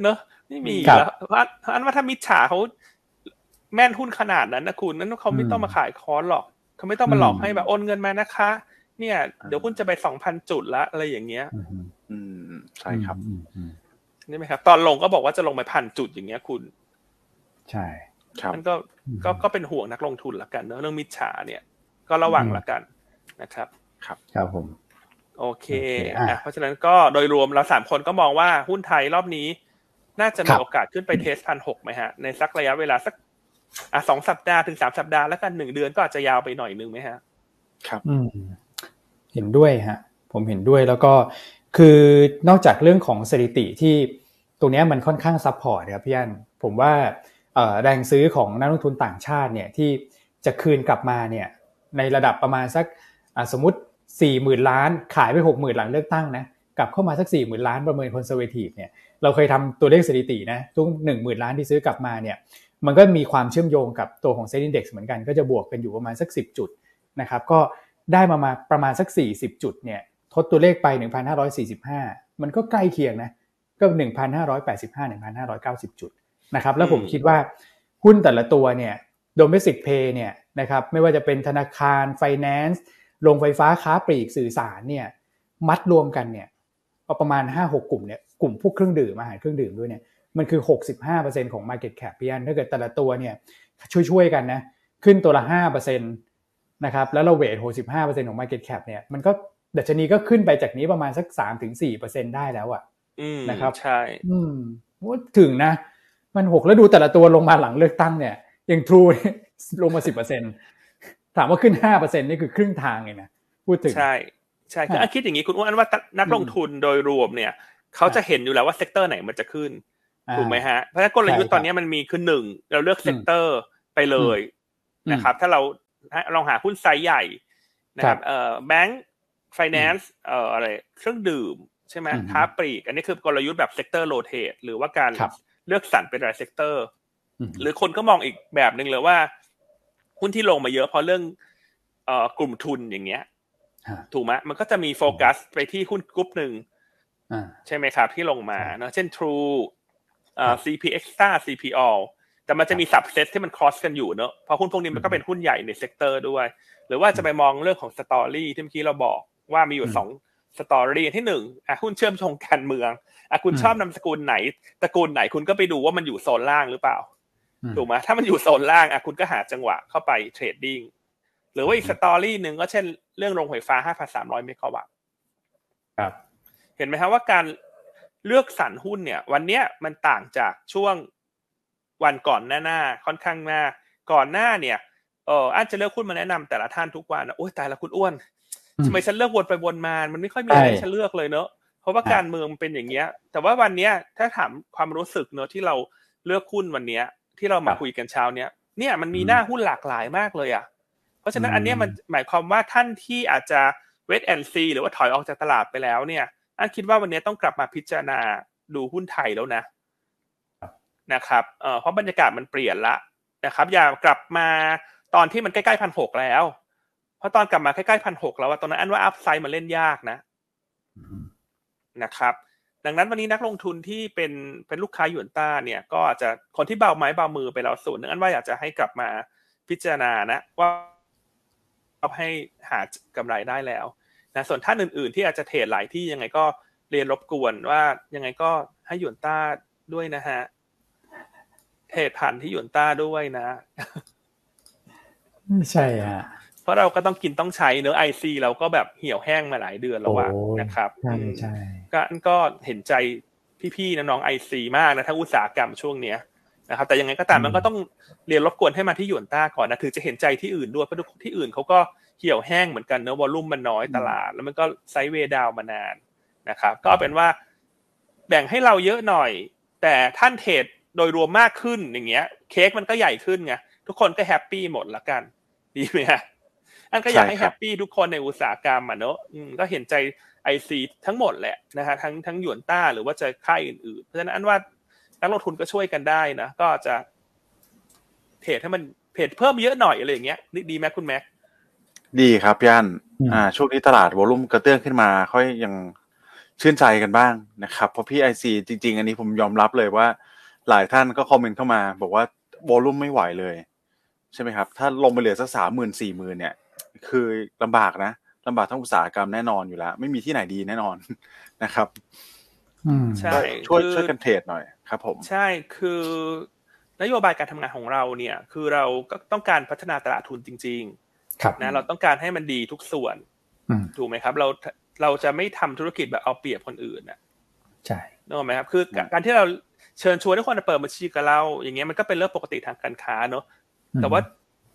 S2: เนอะไม่มีแล้วเพราะอันว่าถ้ามิจฉาเขาแม่นหุ้นขนาดนั้นนะคุณนั้นเขาไม่ต้องมาขายคอร์สหรอกเขาไม่ต้องมาหลอกให้แบบโอนเงินมานะคะ เนี่ย เดี๋ยวคุณจะไปสองพันจุดละอะไรอย่างเงี้ย
S3: อืมใช่ครับ
S2: นี่ไหมครับตอนลงก็บอกว่าจะลงไปพันจุดอย่างเงี้ยคุณ
S1: ใช่
S3: ครับ
S2: มันก็ก็ก็เป็นห่วงนักลงทุนละกันเนอะเรื่องมิจฉาเนี่ย ก็ระวังละกันนะครับ
S3: ครับ
S1: ครับผม
S2: โอเคอะเพราะฉะนั้นก็โดยรวมเราสามคนก็มองว่าหุ้นไทยรอบนี้ น่าจะมีโอกาสขึ้นไปเทสพันหกไหมฮะในสักระยะเวลาสักอะสองสัปดาห์ถึงสามสัปดาห์แล้วกันหนึ่งเดือนก็อาจจะยาวไปหน่อยนึงไหมฮะ
S3: ครับ
S1: อืมเห็นด้วยฮะ ผมเห็นด้วยแล้วก็ คือนอกจากเรื่องของสถิติที่ตรงนี้มันค่อนข้าง support ครับพี่อันผมว่าแรงซื้อของนักลงทุนต่างชาติเนี่ยที่จะคืนกลับมาเนี่ยในระดับประมาณสักสมมติสี่หมื่นล้าน ขายไปหกหมื่นหลังเลือกตั้งนะกลับเข้ามาสักสี่หมื่นล้านประเมิน conservative เนี่ยเราเคยทำตัวเลขสถิตินะทุกหนึ่งหมื่นล้านที่ซื้อกลับมาเนี่ยมันก็มีความเชื่อมโยงกับตัวของเซ็นดี Index เหมือนกันก็จะบวกกันอยู่ประมาณสัก 10 จุดนะครับก็ได้มามาประมาณสัก 40 จุดเนี่ย ดตัวเลขไป 1,545 มันก็ใกล้เคียงนะก็ 1,585 1,590 จุดนะครับแล้วผมคิดว่าหุ้นแต่ละตัวเนี่ย domestic pay เนี่ยนะครับไม่ว่าจะเป็นธนาคาร finance โรงไฟฟ้าค้าปลีกสื่อสารเนี่ยมัดรวมกันเนี่ยประมาณ 5-6 กลุ่มเนี่ยกลุ่มพวกเครื่องดื่มอาหารเครื่องดื่มด้วยเนี่ยมันคือ 65%ของ market cap พี่อันถ้าเกิดแต่ละตัวเนี่ยช่วยๆกันนะขึ้นตัวละ5%นะครับแล้วเราเวท65%ของ market cap เนี่ยมันก็ ดัชนีก็ขึ้นไปจากนี้ประมาณสัก3-4%ได้แล้วอะนะครับ
S2: ใช่
S1: อืมว่าถึงนะ มันหกแล้วดูแต่ละตัวลงมาหลังเลือกตั้งเนี่ยอย่างทรูลงมาสิบเปอร์เซ็นถามว่าขึ้นห้าเปอร์เซ็นนี่คือครึ่งทางเลยนะพูดถึง
S2: ใช่ใช่คือคิดอย่างนี้คุณอ้วนว่านักลงทุนโดยรวมเนี่ย เขาจะเห็นอยู่แล้วว่า sector ไหนมันจะขึ้นถูกไหมฮะเพราะฉะนั้นกลยุทธ์ตอนนี้มันมีคือหนึ่งเราเลือก sector ไปเลยนะครับ ถ้าเราลองหาหุ้นไซส์ใหญ่นะครับเอ่อแบงก์ ไฟแนนซ์เอ่ออะไรเครื่องดื่มใช่ไหมค้าปลีก อันนี้คือกลยุทธ์แบบ sector rotate หรือว่าการเลือกสรรเป็นราย sector หรือคนก็มองอีกแบบหนึ่งเลยว่าหุ้นที่ลงมาเยอะเพราะเรื่องเอ่อกลุ่มทุนอย่างเงี้ยถูกไหมมันก็จะมีโฟกัสไปที่หุ้นกลุ่มหนึ่งใช่ไหมครับ ที่ลงมาเนาะเช่น True อ่า CP Extra CP All แต่มันจะมี subset ที่มัน cross กันอยู่เนอะเพราะหุ้นพวกนี้มันก็เป็นหุ้นใหญ่ใน sector ด้วย หรือว่าจะไปมองเรื่องของ story ที่เมื่อกี้เราบอก ว่ามีอยู่สอง story ที่หนึ่งอะหุ้นเชื่อมโยงการเมืองอะคุณชอบนามสกุลไหนตระกูลไหนคุณก็ไปดูว่ามันอยู่โซนล่างหรือเปล่าถูกไหมถ้ามันอยู่โซนล่างอะคุณก็หาจังหวะเข้าไป trading หรือว่าอีก story หนึ่งก็เช่นเรื่องโรงไฟฟ้า5,300เมกะวัตต์
S1: ครับ
S2: เห็นไหมครับว่าการเลือกสรรหุ้นเนี่ย วันเนี้ยมันต่างจากช่วงวันก่อนหน้าๆค่อนข้างมากก่อนหน้าเนี่ยเอออาจจะเลือกหุ้นมาแนะนำแต่ละท่านทุกวันโอ้ยตายแล้วคุณอ้วน ทำไมฉันเลือกวนไปวนมา มันไม่ค่อยมีอะไรฉันเลือกเลยเนอะเพราะว่าการเมืองมันเป็นอย่างเงี้ย แต่ว่าวันเนี้ยถ้าถามความรู้สึกเนอะที่เราเลือกหุ้นวันเนี้ย ที่เรามาคุยกันเช้าเนี้ยเนี่ยมันมีหน้าหุ้นหลากหลายมากเลยอะ เพราะฉะนั้นอันนี้มันหมายความว่าท่านที่อาจจะเวทแอนซีหรือว่าถอยออกจากตลาดไปแล้วเนี่ยอันคิดว่าวันนี้ต้องกลับมาพิจารณาดูหุ้นไทยแล้วนะนะครับเเพราะบรรยากาศมันเปลี่ยนละนะครับ อย่ากลับมาตอนที่มันใกล้ๆพันหกแล้ว เพราะตอนกลับมาใกล้ๆพันหกแล้วตอนนั้นอันว่าอัพไซด์มันเล่นยากนะนะครับ ดังนั้นวันนี้นักลงทุนที่เป็นเป็นลูกค้าหยวนต้าเนี่ย ก็อาจจะคนที่เบาไม้เบามือไปแล้วส่วนนึงอันว่าอยากจะให้กลับมาพิจารณานะว่าให้หากำไรได้แล้วนะส่วนท่านอื่น ๆ ที่อาจจะเทรดหลายที่ยังไงก็เรียนรบกวนว่ายังไงก็ให้หยวนต้าด้วยนะฮะเทรดผ่านที่หยวนต้าด้วยนะ
S1: ใช่ฮะ
S2: ราะเราก็ต้องกินต้องใช้เนื้อไอซีเราก็แบบเหี่ยวแห้งมาหลายเดือนแล้วว่านะครับ
S1: ใช่ใช่
S2: ก็ก็เห็นใจพี่ๆน้องๆไอซีมากนะทั้งอุตสาหกรรมช่วงเนี้ยนะครับแต่ยังไงก็ตามมันก็ต้องเรียนรบกวนให้มาที่หยวนต้าก่อนนะถึงจะเห็นใจที่อื่นด้วยเพราะที่อื่นเขาก็เหี่ยวแห้งเหมือนกันเนื้อวอลลุ่มมันน้อยตลาด แล้วมันก็ไซด์เวดาวมานานนะครับ ก็เป็นว่าแบ่งให้เราเยอะหน่อย แต่ท่าน trade โดยรวมมากขึ้นอย่างเงี้ย เค้กมันก็ใหญ่ขึ้นไงทุกคนก็ happy หมดละกัน ดีไหมฮะ อันก็อยากให้ happy ทุกคนในอุตสาหกรรมอะเนอะก็เห็นใจ IC ทั้งหมดแหละนะฮะทั้งทั้งหยวนต้าหรือว่าจะค่ายอื่นๆ เพราะฉะนั้นอันว่านักลงทุนก็ช่วยกันได้นะก็จะ trade ให้มันเพจเพิ่มเยอะหน่อยอะไรอย่างเงี้ยดีไหมคุณแม็ก
S3: ดีครับย่านอ่าช่วงนี้ตลาดวอลุ่มกระเตื้องขึ้นมา ค่อยยังชื่นใจกันบ้างนะครับเพราะพี่ไอซีจริง ๆ อันนี้ผมยอมรับเลยว่า หลายท่านก็คอมเมนต์เข้ามา บอกว่าวอลุ่มไม่ไหวเลย ใช่ไหมครับ ถ้าลงไปเหลือสักสามหมื่นสี่หมื่นเนี่ย คือลำบากนะลำบากทั้งอุตสาหกรรมแน่นอนอยู่แล้ว ไม่มีที่ไหนดีแน่นอนนะครับ
S2: ใช่
S3: ช่วยช่วยกันเทรดหน่อยครับผม
S2: ใช่คือนโยบายการทำงานของเราเนี่ย คือเราก็ต้องการพัฒนาตลาดทุนจริงๆนะเราต้องการให้มันดีทุกส่วนถูกไหมครับ เราเราจะไม่ทำธุรกิจแบบเอาเปรียบคนอื่นนะ
S1: ใช่
S2: นึกออกไหมครับ คือการที่เราเชิญชวนให้คนเปิดบัญชีกับเรา อย่างเงี้ยมันก็เป็นเรื่องปกติทางการค้าเนาะแต่ว่า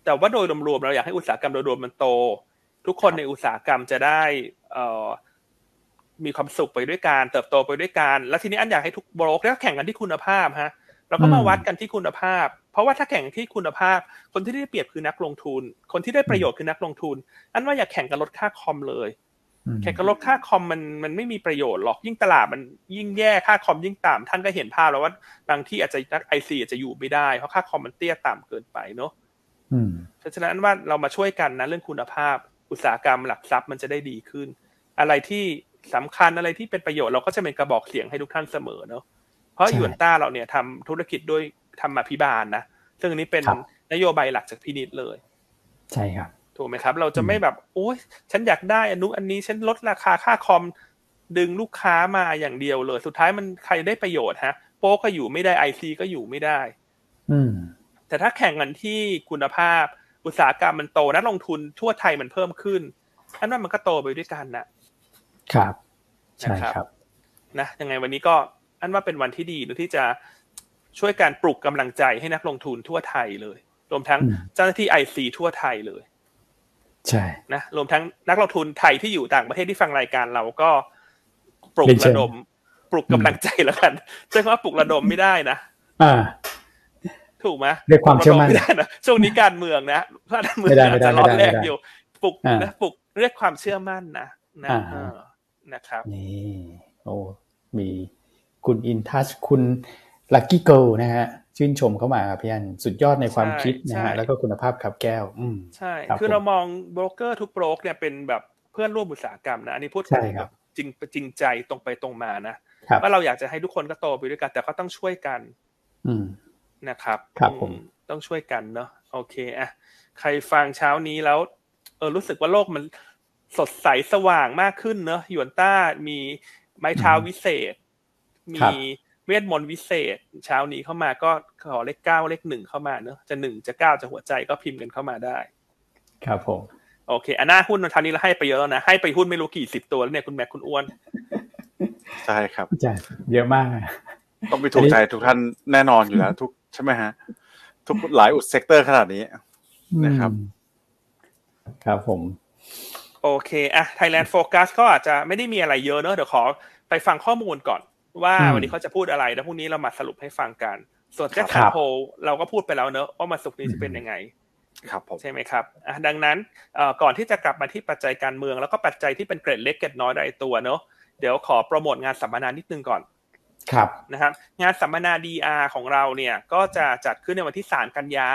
S2: แต่ว่าโดยรวมๆเราอยากให้อุตสาหกรรมโดยรวมมันโต ทุกคนในอุตสาหกรรมจะได้เอ่อมีความสุขไปด้วยกันเติบโตไปด้วยกันแล้วทีนี้อันอยากให้ทุกบล็อกแล้วแข่งกันที่คุณภาพฮะเราก็มาวัดกันที่คุณภาพ เพราะว่าถ้าแข่งที่คุณภาพ คนที่ได้เปรียบคือนักลงทุน คนที่ได้ประโยชน์คือนักลงทุน อันว่าอยากแข่งกันลดค่าคอมเลย แข่งกับลดค่าคอมมันมันไม่มีประโยชน์หรอกยิ่งตลาดมันยิ่งแย่ค่าคอมยิ่งต่ำท่านก็เห็นภาพแล้วว่าบางที่อาจจะนักไอซีอาจจะอยู่ไม่ได้เพราะค่าคอมมันเตี้ยต่ำเกินไปเนาะ เพราะฉะนั้นว่าเรามาช่วยกันนะเรื่องคุณภาพ อุตสาหกรรมหลักทรัพย์มันจะได้ดีขึ้น อะไรที่สำคัญอะไรที่เป็นประโยชน์เราก็จะเป็นกระบอกเสียงให้ทุกท่านเสมอเนาะเพราะยูนต้าเราเนี่ยทำธุรกิจด้วยทำมาพิบาลนะซึ่งอันนี้เป็นนโยบายหลักจากพินิษเลย
S1: ใช่ครับ
S2: ถูกไหมครับ เราจะไม่แบบโอ้ยฉันอยากได้อนุอันนี้ฉันลดราคาค่าคอมดึงลูกค้ามาอย่างเดียวเลย สุดท้ายมันใครได้ประโยชน์ฮะ โป๊ก็อยู่ไม่ได้ไอซีก็อยู่ไม่ได้
S1: อืม
S2: แต่ถ้าแข่งกันที่คุณภาพ อุตสาหกรรมมันโตนักลงทุนทั่วไทยมันเพิ่มขึ้นอันนั้นมันก็โตไปด้วยกันนะครับ
S1: ใช่ครับ
S2: นะยังไงวันนี้ก็อันว่าเป็นวันที่ดีที่จะช่วยการปลุกกำลังใจให้นักลงทุนทั่วไทยเลย รวมทั้งเจ้าหน้าที่ไอซีทั่วไทยเลย
S1: ใช่
S2: นะรวมทั้งนักลงทุนไทยที่อยู่ต่างประเทศที่ฟังรายการเราก็ปลุกระดม ปลุกกำลังใจแล้วกันใช้คำว่าปลุกระดมไม่ได้นะ
S1: อ่า
S2: ถูกไหม
S1: เรียกความเชื่อมั่นไม่
S2: ได้นะช่วงนี้การเมืองนะถ้าการเมืองจะร้อนแรกอยู่ปลุกนะปลุกเรียกความเชื่อมั่นนะนะนะครับ
S1: นี่โอ้มีคุณอินทัชคุณลักกี้เกิลนะฮะชื่นชมเข้ามาพี่อันสุดยอดในความคิดนะฮะแล้วก็คุณภาพขับแก้วอื
S2: ใช่คือเรามองโบรกเกอร์ทุกโบรกเนี่ยเป็นแบบเพื่อนร่วมอุตสาหกรรมนะอันนี้พูดแบบจริงจริงใจตรงไปตรงมานะว่าเราอยากจะให้ทุกคนก็โตไปด้วยกัน แต่ก็ต้องช่วยกัน
S1: อื
S2: นะครับ
S1: ครับผม
S2: ต้องช่วยกันเนาะโอเคอะใครฟังเช้านี้แล้ว เออรู้สึกว่าโลกมันสดใสสว่างมากขึ้นเนอะหยวนต้ามีไม้เท้าวิเศษ มีเวทมนต์วิเศษ เช้านี้เข้ามาก็ขอเลขเก้าเลขหนึ่งเข้ามาเนอะจะหนึ่งจะเก้าจะหัวใจก็พิมพ์กันเข้ามาได้
S1: ครับผม
S2: โอเคอันหน้าหุ้นทานนี้เราให้ไปเยอะแล้วนะ ให้ไปหุ้นไม่รู้กี่สิบตัวแล้วเนี่ยคุณแม็กคุณอ้วน
S3: ใช่ครับ
S1: ใช่เยอะมาก
S3: ต้องไปถูกใจทุกท่านแน่นอนอยู่แล้วทุก ใช่ไหมฮะ ทุกหลายอุต sector ขนาดนี้นะครับ
S1: ครับผม
S2: โอเคอะ Thailand Focus ก็อาจจะไม่ได้มีอะไรเยอะเนอะเดี๋ยวขอไปฟังข้อมูลก่อน ว่าวันนี้เขาจะพูดอะไรแล้วพรุ่งนี้เรามาสรุปให้ฟังกัน ส่วน Jackson Hole เราก็พูดไปแล้วเนอะว่ามาศุกร์นี้จะเป็นยังไง
S3: ครับผม
S2: ใช่ไหมครับดังนั้นก่อนที่จะกลับมาที่ปัจจัยการเมือง แล้วก็ปัจจัยที่เป็นเกร็ดเล็กเกร็ดน้อยรายตัวเนอะเดี๋ยวขอโปรโมทงานสัมมนานิดนึงก่อน
S1: ครับ
S2: นะครับ งานสัมมนา DR ของเราเนี่ยก็จะจัดขึ้นในวันที่สามกันยา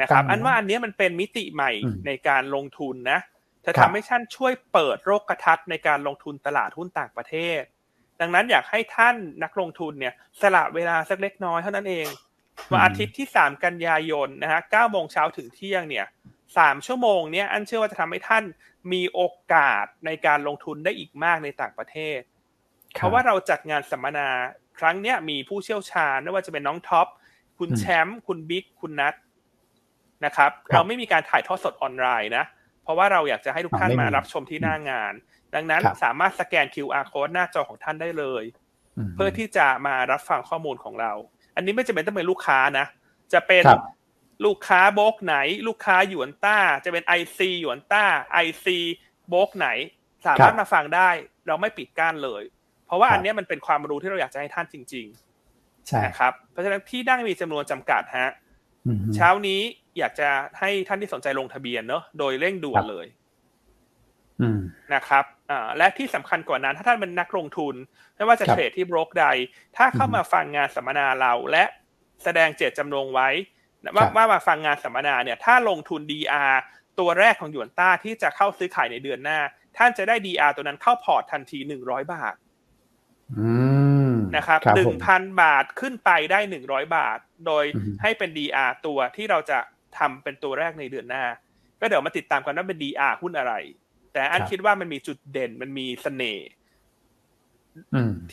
S2: นะครับ อันว่าอันนี้มันเป็นมิติใหม่ในการลงทุนนะจะทำให้ท่านช่วยเปิดโรคทัศน์ในการลงทุนตลาดหุ้นต่างประเทศ ดังนั้นอยากให้ท่านนักลงทุนเนี่ยสละเวลาสักเล็กน้อยเท่านั้นเองวันอาทิตย์ที่สามกันยายนนะฮะเก้าโมงเช้าถึงเที่ยงเนี่ยสามชั่วโมงเนี้ยอันเชื่อว่าจะทำให้ท่านมีโอกาสในการลงทุนได้อีกมากในต่างประเทศ เพราะว่าเราจัดงานสัมมนาครั้งเนี้ยมีผู้เชี่ยวชาญไม่ว่าจะเป็นน้องท็อปคุณแชมป์คุณบิ๊กคุณนัทนะครับ เราไม่มีการถ่ายทอดสดออนไลน์นะ เพราะว่าเราอยากจะให้ทุกท่านมารับชมที่หน้างาน ดังนั้นสามารถสแกน QR code หน้าจอของท่านได้เลย เพื่อที่จะมารับฟังข้อมูลของเรา อันนี้ไม่จำเป็นต้องเป็นลูกค้านะ จะเป็นลูกค้าโบกไหน ลูกค้าหยวนต้า จะเป็นไอซีหยวนต้าไอซีโบกไหน สามารถมาฟังได้ เราไม่ปิดกั้นเลย เพราะว่าอันนี้มันเป็นความรู้ที่เราอยากจะให้ท่านจริงๆนะครับ เพราะฉะนั้นที่นั่งมีจำนวนจำกัดฮะเช้านี้อยากจะให้ท่านที่สนใจลงทะเบียนเนาะโดยเร่งด่วนเลยนะครับและที่สำคัญกว่านั้น ถ้าท่านเป็นนักลงทุน ไม่ว่าจะเทรดที่บรกใด ถ้าเข้ามาฟังงานสัมมนาเรา และแสดงเจตจำนงไว้ว่าว่ามาฟังงานสัมมนาเนี่ย ถ้าลงทุน DR ตัวแรกของหยวนต้าที่จะเข้าซื้อขายในเดือนหน้า ท่านจะได้ DR ตัวนั้นเข้าพอร์ตทันทีหนึ่งร้อยบาท นะครับหนึ่งพันบาทขึ้นไปได้หนึ่งร้อยบาท โดยให้เป็น DR ตัวที่เราจะทำเป็นตัวแรกในเดือนหน้า ก็เดี๋ยวมาติดตามกันว่าเป็น DR หุ้นอะไร แต่อันคิดว่ามันมีจุดเด่นมันมีเสน่ห์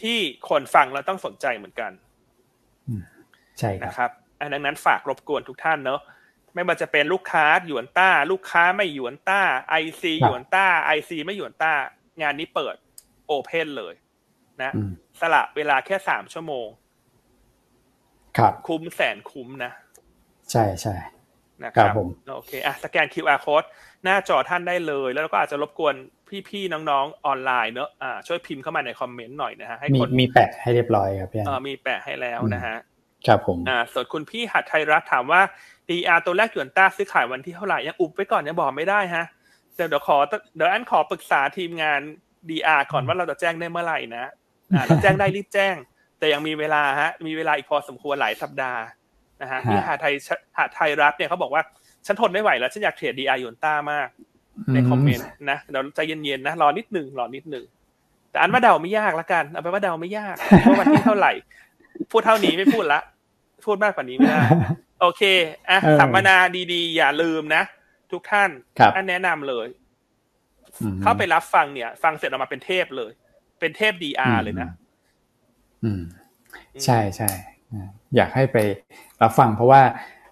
S2: ที่คนฟังแล้วต้องสนใจเหมือนกัน
S1: ใช่
S2: นะครับดังนั้นฝากรบกวนทุกท่านเนาะไม่ว่าจะเป็นลูกค้าหยวนต้า ลูกค้าไม่หยวนต้าไอซีหยวนต้าไอซีไม่หยวนต้างานนี้เปิด open เลย นะ สละเวลาแค่สามชั่วโมง
S1: ครับ
S2: คุ้มแสนคุ้มนะ
S1: ใช่ใช่
S2: นะครับโอเคอะสแกน QR code หน้าจอท่านได้เลย แล้วก็อาจจะรบกวนพี่ๆน้องๆออนไลน์เนอะอ่าช่วยพิมพ์เข้ามาในคอมเมนต์หน่อยนะฮะให้คน
S1: มีแปะให้เรียบร้อยครับพี่
S2: อ่ามีแปะให้แล้วนะฮะ
S1: ครับผม
S2: อ่าส่วนคุณพี่หัดไทยรัฐถามว่า DR ตัวแรกหยวนต้าซื้อขายวันที่เท่าไหร่ยังอุบไว้ก่อนยังบอกไม่ได้ฮะเดี๋ยวขอเดี๋ยวอันขอปรึกษาทีมงานดีอาก่อนว่าเราจะแจ้งได้เมื่อไหร่นะอ่าเราแจ้งได้รีบแจ้ง แต่ยังมีเวลาฮะมีเวลาอีกพอสมควรหลายสัปดาห์นะฮะที่หาไทยหาไทยรัฐเนี่ยเขาบอกว่าฉันทนไม่ไหวแล้วฉันอยากเทรดดีอาร์ยนต้ามากในคอมเมนต์นะเดี๋ยวใจเย็นๆนะรอนิดหนึ่งรอนิดหนึ่งแต่อันว่าเดาไม่ยากละกันเอาไปว่าเดาไม่ยากว่าวันที่เท่าไหร่ พูดเท่านี้ไม่พูดละ พูดมากกว่านี้ไม่ได้โอเคอะสัมมนาดีๆ อย่าลืมนะ ทุกท่านอันแนะนำเลย เข้าไปรับฟังเนี่ย ฟังเสร็จออกมาเป็นเทพเลย เป็นเทพดีอาร์เลยนะ
S1: อืม ใช่ใช่อยากให้ไปรับฟังเพราะว่า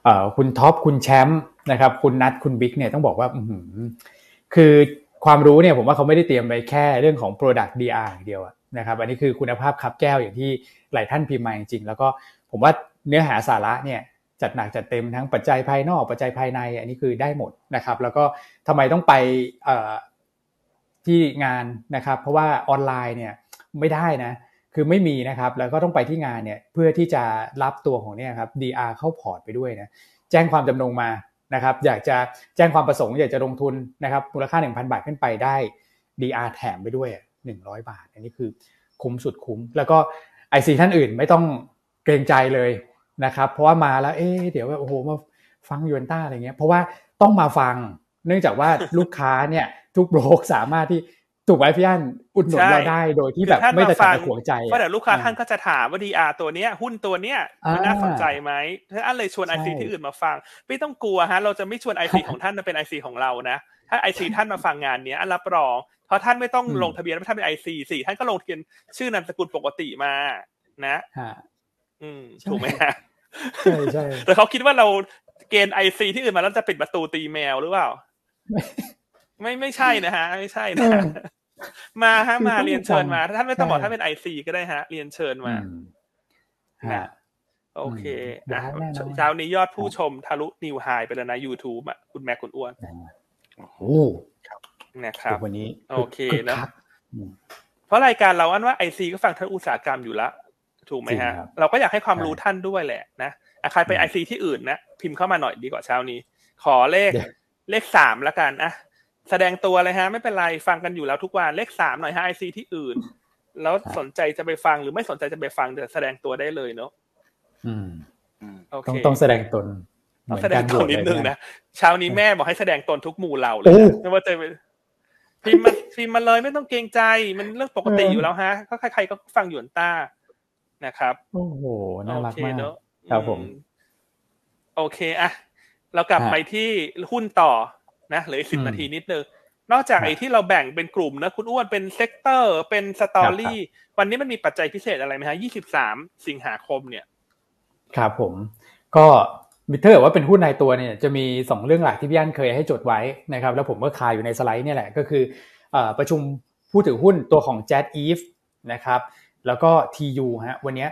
S1: เอ่อคุณท็อปคุณแชมป์นะครับ คุณนัทคุณบิ๊กเนี่ยต้องบอกว่าคือความรู้เนี่ยผมว่าเขาไม่ได้เตรียมไปแค่เรื่องของ Product DR อย่างเดียวนะครับ อันนี้คือคุณภาพคับแก้วอย่างที่หลายท่านพิมพ์มาจริงๆแล้วก็ผมว่าเนื้อหาสาระเนี่ยจัดหนักจัดเต็มทั้งปัจจัยภายนอกปัจจัยภายใน อันนี้คือได้หมดนะครับ แล้วก็ทำไมต้องไป ที่งานนะครับ เพราะว่าออนไลน์เนี่ยไม่ได้นะคือไม่มีนะครับแล้วก็ต้องไปที่งานเนี่ยเพื่อที่จะรับตัวของเนี่ยครับ DR เข้าพอร์ตไปด้วยนะแจ้งความจำนงมานะครับ อยากจะแจ้งความประสงค์อยากจะลงทุนนะครับมูลค่า 1,000 บาทขึ้นไปได้ DR แถมไปด้วย 100 บาท อันนี้คือคุ้มสุดคุ้ม แล้วก็ IC ท่านอื่นไม่ต้องเกรงใจเลยนะครับ เพราะว่ามาแล้วเอ๊เดี๋ยวว่าโอ้โหมาฟังหยวนต้าอะไรเงี้ยเพราะว่าต้องมาฟัง เนื่องจากว่าลูกค้าเนี่ย ทุกโบรกสามารถที่ถูกไว้พี่อันอุดหนุนเราได้โดยที่แบบไม่ตะกักหัวใจ
S2: เพราะเดี๋ยวลูกค้าท่านก็จะถามว่าดีอาตัวเนี้ยหุ้นตัวเนี้ยมันน่าสนใจไหมถ้าอันเลยชวนไอซีที่อื่นมาฟัง ไม่ต้องกลัวฮะ เราจะไม่ชวนไอซีของท่านมาเป็นไอซีของเรานะ ถ้าไอซีท่านมาฟังงานเนี้ยอันรับรอง เพราะท่านไม่ต้องลงทะเบียนว่าท่านเป็นไอซีสี่ท่านก็ลงทะเบียนชื่อนามสกุลปกติมานะอืมถูกไหมฮะ
S1: ใช่ใช่
S2: แต่เขาคิดว่าเราเกณฑ์ไอซีที่อื่นมาแล้วจะปิดประตูตีแมวหรือเปล่า ไม่ไม่ใช่นะฮะ ไม่ใช่นะมาฮะมาเรียนเชิญมาถ้าท่านไม่ต้องบอกท่านเป็นไอซีก็ได้ฮะ เรียนเชิญมานะโอเคนะเช้านี้ยอดผู้ชมทะลุนิวไฮไปแล้วนะ YouTube อะคุณแม่คุณอ้วน
S1: โอ้
S2: นะครับ
S1: วันนี้
S2: โอเคนะเพราะรายการเราอันว่าไอซีก็ฟังท่านอุตสาหกรรมอยู่ละถูกไหมฮะ เราก็อยากให้ความรู้ท่านด้วยแหละนะใครไปไอซีที่อื่นนะ พิมพ์เข้ามาหน่อยดีกว่าเช้านี้ ขอเลข เลขสามแล้วกันอะแสดงตัวเลยฮะ ไม่เป็นไรฟังกันอยู่แล้วทุกวันเลขสามหน่อยฮะไอซีที่อื่น แล้วสนใจจะไปฟังหรือไม่สนใจจะไปฟังเดี๋ยวแสดงตัวได้เลยเนาะ
S1: อืมโอเคต้องแสดงตน
S2: ต้องแสดงตนนิดนึงนะเช้านี้แม่บอกให้แสดงตนทุกหมู่เหล่าเลยไม่ว่าจะพิมพ์มาพิมพ์มาเลยไม่ต้องเกรงใจมันเรื่องปกติอยู่แล้วฮะ ก็ใครๆก็ฟังหยวนต้านะครับ
S1: โอ้โหน่ารักมากครับผม
S2: โอเคอะ เรากลับไปที่หุ้นต่อนะเหลือสิบนาทีนิดนึงนอกจากไอ้ที่เราแบ่งเป็นกลุ่มนะคุณอ้วนเป็น sector เป็น story วันนี้มันมีปัจจัยพิเศษอะไรไหมฮะยี่สิบสามสิงหาคมเนี่ย
S1: ครับผม ก็ถ้าเกิดว่าเป็นหุ้นในตัวเนี่ยจะมีสองเรื่องหลักที่พี่อันเคยให้จดไว้นะครับ แล้วผมก็คายอยู่ในสไลด์เนี่ยแหละก็คือประชุมผู้ถือหุ้นตัวของ Jet Eve นะครับ แล้วก็ TU ฮะวันนี้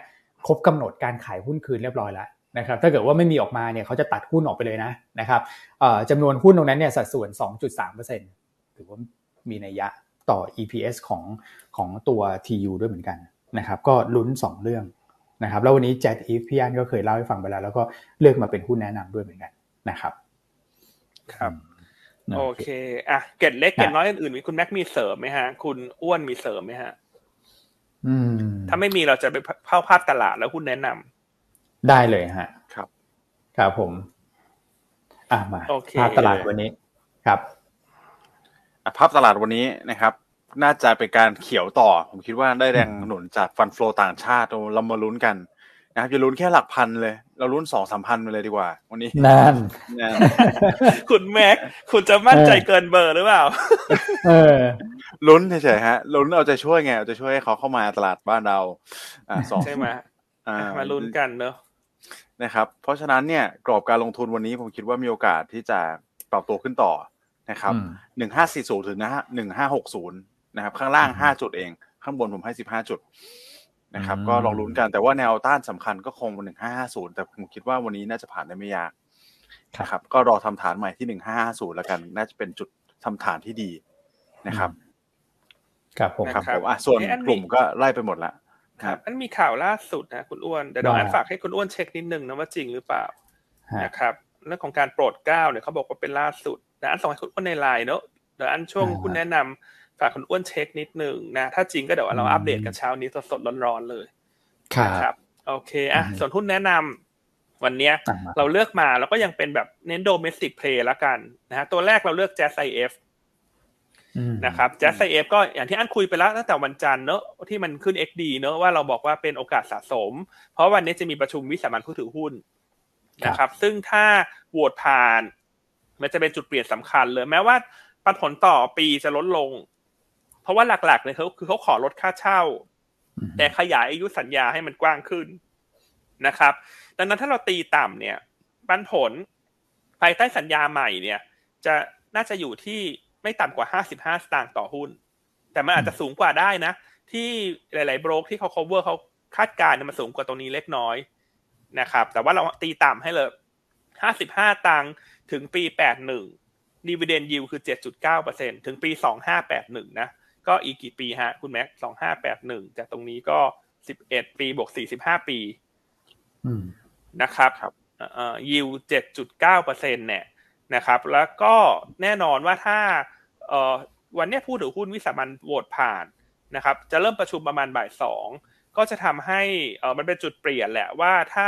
S1: ครบกำหนดการขายหุ้นคืนเรียบร้อยแล้ว นะครับถ้าเกิดว่าไม่มีออกมาเนี่ยเขาจะตัดหุ้นออกไปเลยนะนะครับจำนวนหุ้นตรงนั้นเนี่ยสัดส่วน 2.3%ถือว่ามีนัยยะต่อ EPS ของของตัว TU ด้วยเหมือนกันนะครับก็ลุ้น 2 เรื่องนะครับแล้ววันนี้ Jet e พี่อันก็เคยเล่าให้ฟังไปแล้ว แล้วก็เลือกมาเป็นหุ้นแนะนำด้วยเหมือนกันนะครับ
S2: ครับโอเคอะเก็ดเล็กเก็ดน้อยอื่นๆมีคุณแม็กมีเสริมไหมฮะ คุณอ้วนมีเสริมไหมฮะถ้าไม่มีเราจะไปเข้าภาพตลาดแล้วหุ้นแนะนำ
S1: ได้เลยฮะ
S3: ครับ
S1: ครับผม อ่ามาภาพตลาดวันนี้ครับ
S3: ภาพตลาดวันนี้นะครับ น่าจะเป็นการเขียวต่อ ผมคิดว่าได้แรงหนุนจากฟันฟลอต่างชาติเรามาลุ้นกันนะครับอย่าลุ้นแค่หลักพันเลย เราลุ้นสองสามพันไปเลยดีกว่า วันนี้
S1: นั่น
S2: คุณแม็ก คุณจะมั่นใจเกินเบอร์หรือเปล่า
S1: เออ
S3: ลุ้นเฉยๆฮะลุ้นเอาใจช่วยไงเอาใจช่วยให้เขาเข้ามาตลาดบ้านเรา อ่าสอง
S2: ใช่ไหมมาลุ้นกันเนอะ
S3: นะครับ เพราะฉะนั้นเนี่ยกรอบการลงทุนวันนี้ผมคิดว่ามีโอกาสที่จะปรับตัวขึ้นต่อนะครับหนึ่งห้าสี่ศูนย์ถึงนะฮะหนึ่งห้าหกศูนย์นะครับ ข้างล่างห้าจุดเอง ข้างบนผมให้สิบห้าจุดนะครับ ก็ลองลุ้นกันแต่ว่าแนวต้านสำคัญก็คงหนึ่งห้าห้าศูนย์แต่ผมคิดว่าวันนี้น่าจะผ่านได้ไม่ยากนะครับ ก็รอทำฐานใหม่ที่หนึ่งห้าห้าศูนย์แล้วกัน น่าจะเป็นจุดทำฐานที่ดีนะครับ
S1: ครับผม
S3: ครับผมอะส่วนกลุ่มก็ไล่ไปหมดละ
S2: ครับอันมีข่าวล่าสุดนะคุณอ้วนเดี๋ยวเราฝากให้คุณอ้วนเช็คนิดนึงนะว่าจริงหรือเปล่านะครับเรื่องของการโปรดเก้าเนี่ยเขาบอกว่าเป็นล่าสุดนะอันส่งให้คุณอ้วนในไลน์เนอะเดี๋ยวอันช่วงคุณแนะนำฝากคุณอ้วนเช็คนิดนึงนะถ้าจริงก็เดี๋ยวเราอัปเดตกันเช้านี้สดๆร้อนๆเลย
S1: ครับ
S2: โอเคอะส่วนหุ้นแนะนำวันเนี้ยเราเลือกมาแล้วก็ยังเป็นแบบเน้น domestic play ละกันนะฮะตัวแรกเราเลือก JASIF นะครับ JASIF ก็อย่างที่อันคุยไปแล้วตั้งแต่วันจันทร์เนอะที่มันขึ้น XD เนอะว่าเราบอกว่าเป็นโอกาสสะสม เพราะวันนี้จะมีประชุมวิสามัญผู้ถือหุ้นนะครับ ซึ่งถ้าโหวตผ่าน มันจะเป็นจุดเปลี่ยนสำคัญเลย แม้ว่าปันผลต่อปีจะลดลง เพราะว่าหลักๆเลยเขาคือเขาขอลดค่าเช่า แต่ขยายอายุสัญญาให้มันกว้างขึ้นนะครับ ดังนั้นถ้าเราตีต่ำเนี่ยปันผลภายใต้สัญญาใหม่เนี่ย จะน่าจะอยู่ที่ ไม่ต่ำกว่าห้าสิบห้าสตางค์ต่อหุ้น แต่มันอาจจะสูงกว่าได้นะ ที่หลาย ๆ โบรกที่เขา cover เขาคาดการณ์มันสูงกว่าตรงนี้เล็กน้อยนะครับ แต่ว่าเราตีต่ำให้เลยห้าสิบห้าตังค์ถึงปีแปดหนึ่งดีเวเดนยิวคือเจ็ดจุดเก้าเปอร์เซ็นถึงปีสองห้าแปดหนึ่งนะ ก็อีกกี่ปีฮะ คุณแม็กสองห้าแปดหนึ่งจากตรงนี้ก็สิบเอ็ดปีบวกสี่สิบห้าปีนะครับครับเอ่อยิวเจ็ดจุดเก้าเปอร์เซ็นเนี่ย นะครับ แล้วก็แน่นอนว่าถ้าวันนี้ผู้ถือหุ้นวิสามันโหวตผ่านนะครับ จะเริ่มประชุมประมาณบ่ายสองก็จะทำให้มันเป็นจุดเปลี่ยนแหละว่าถ้า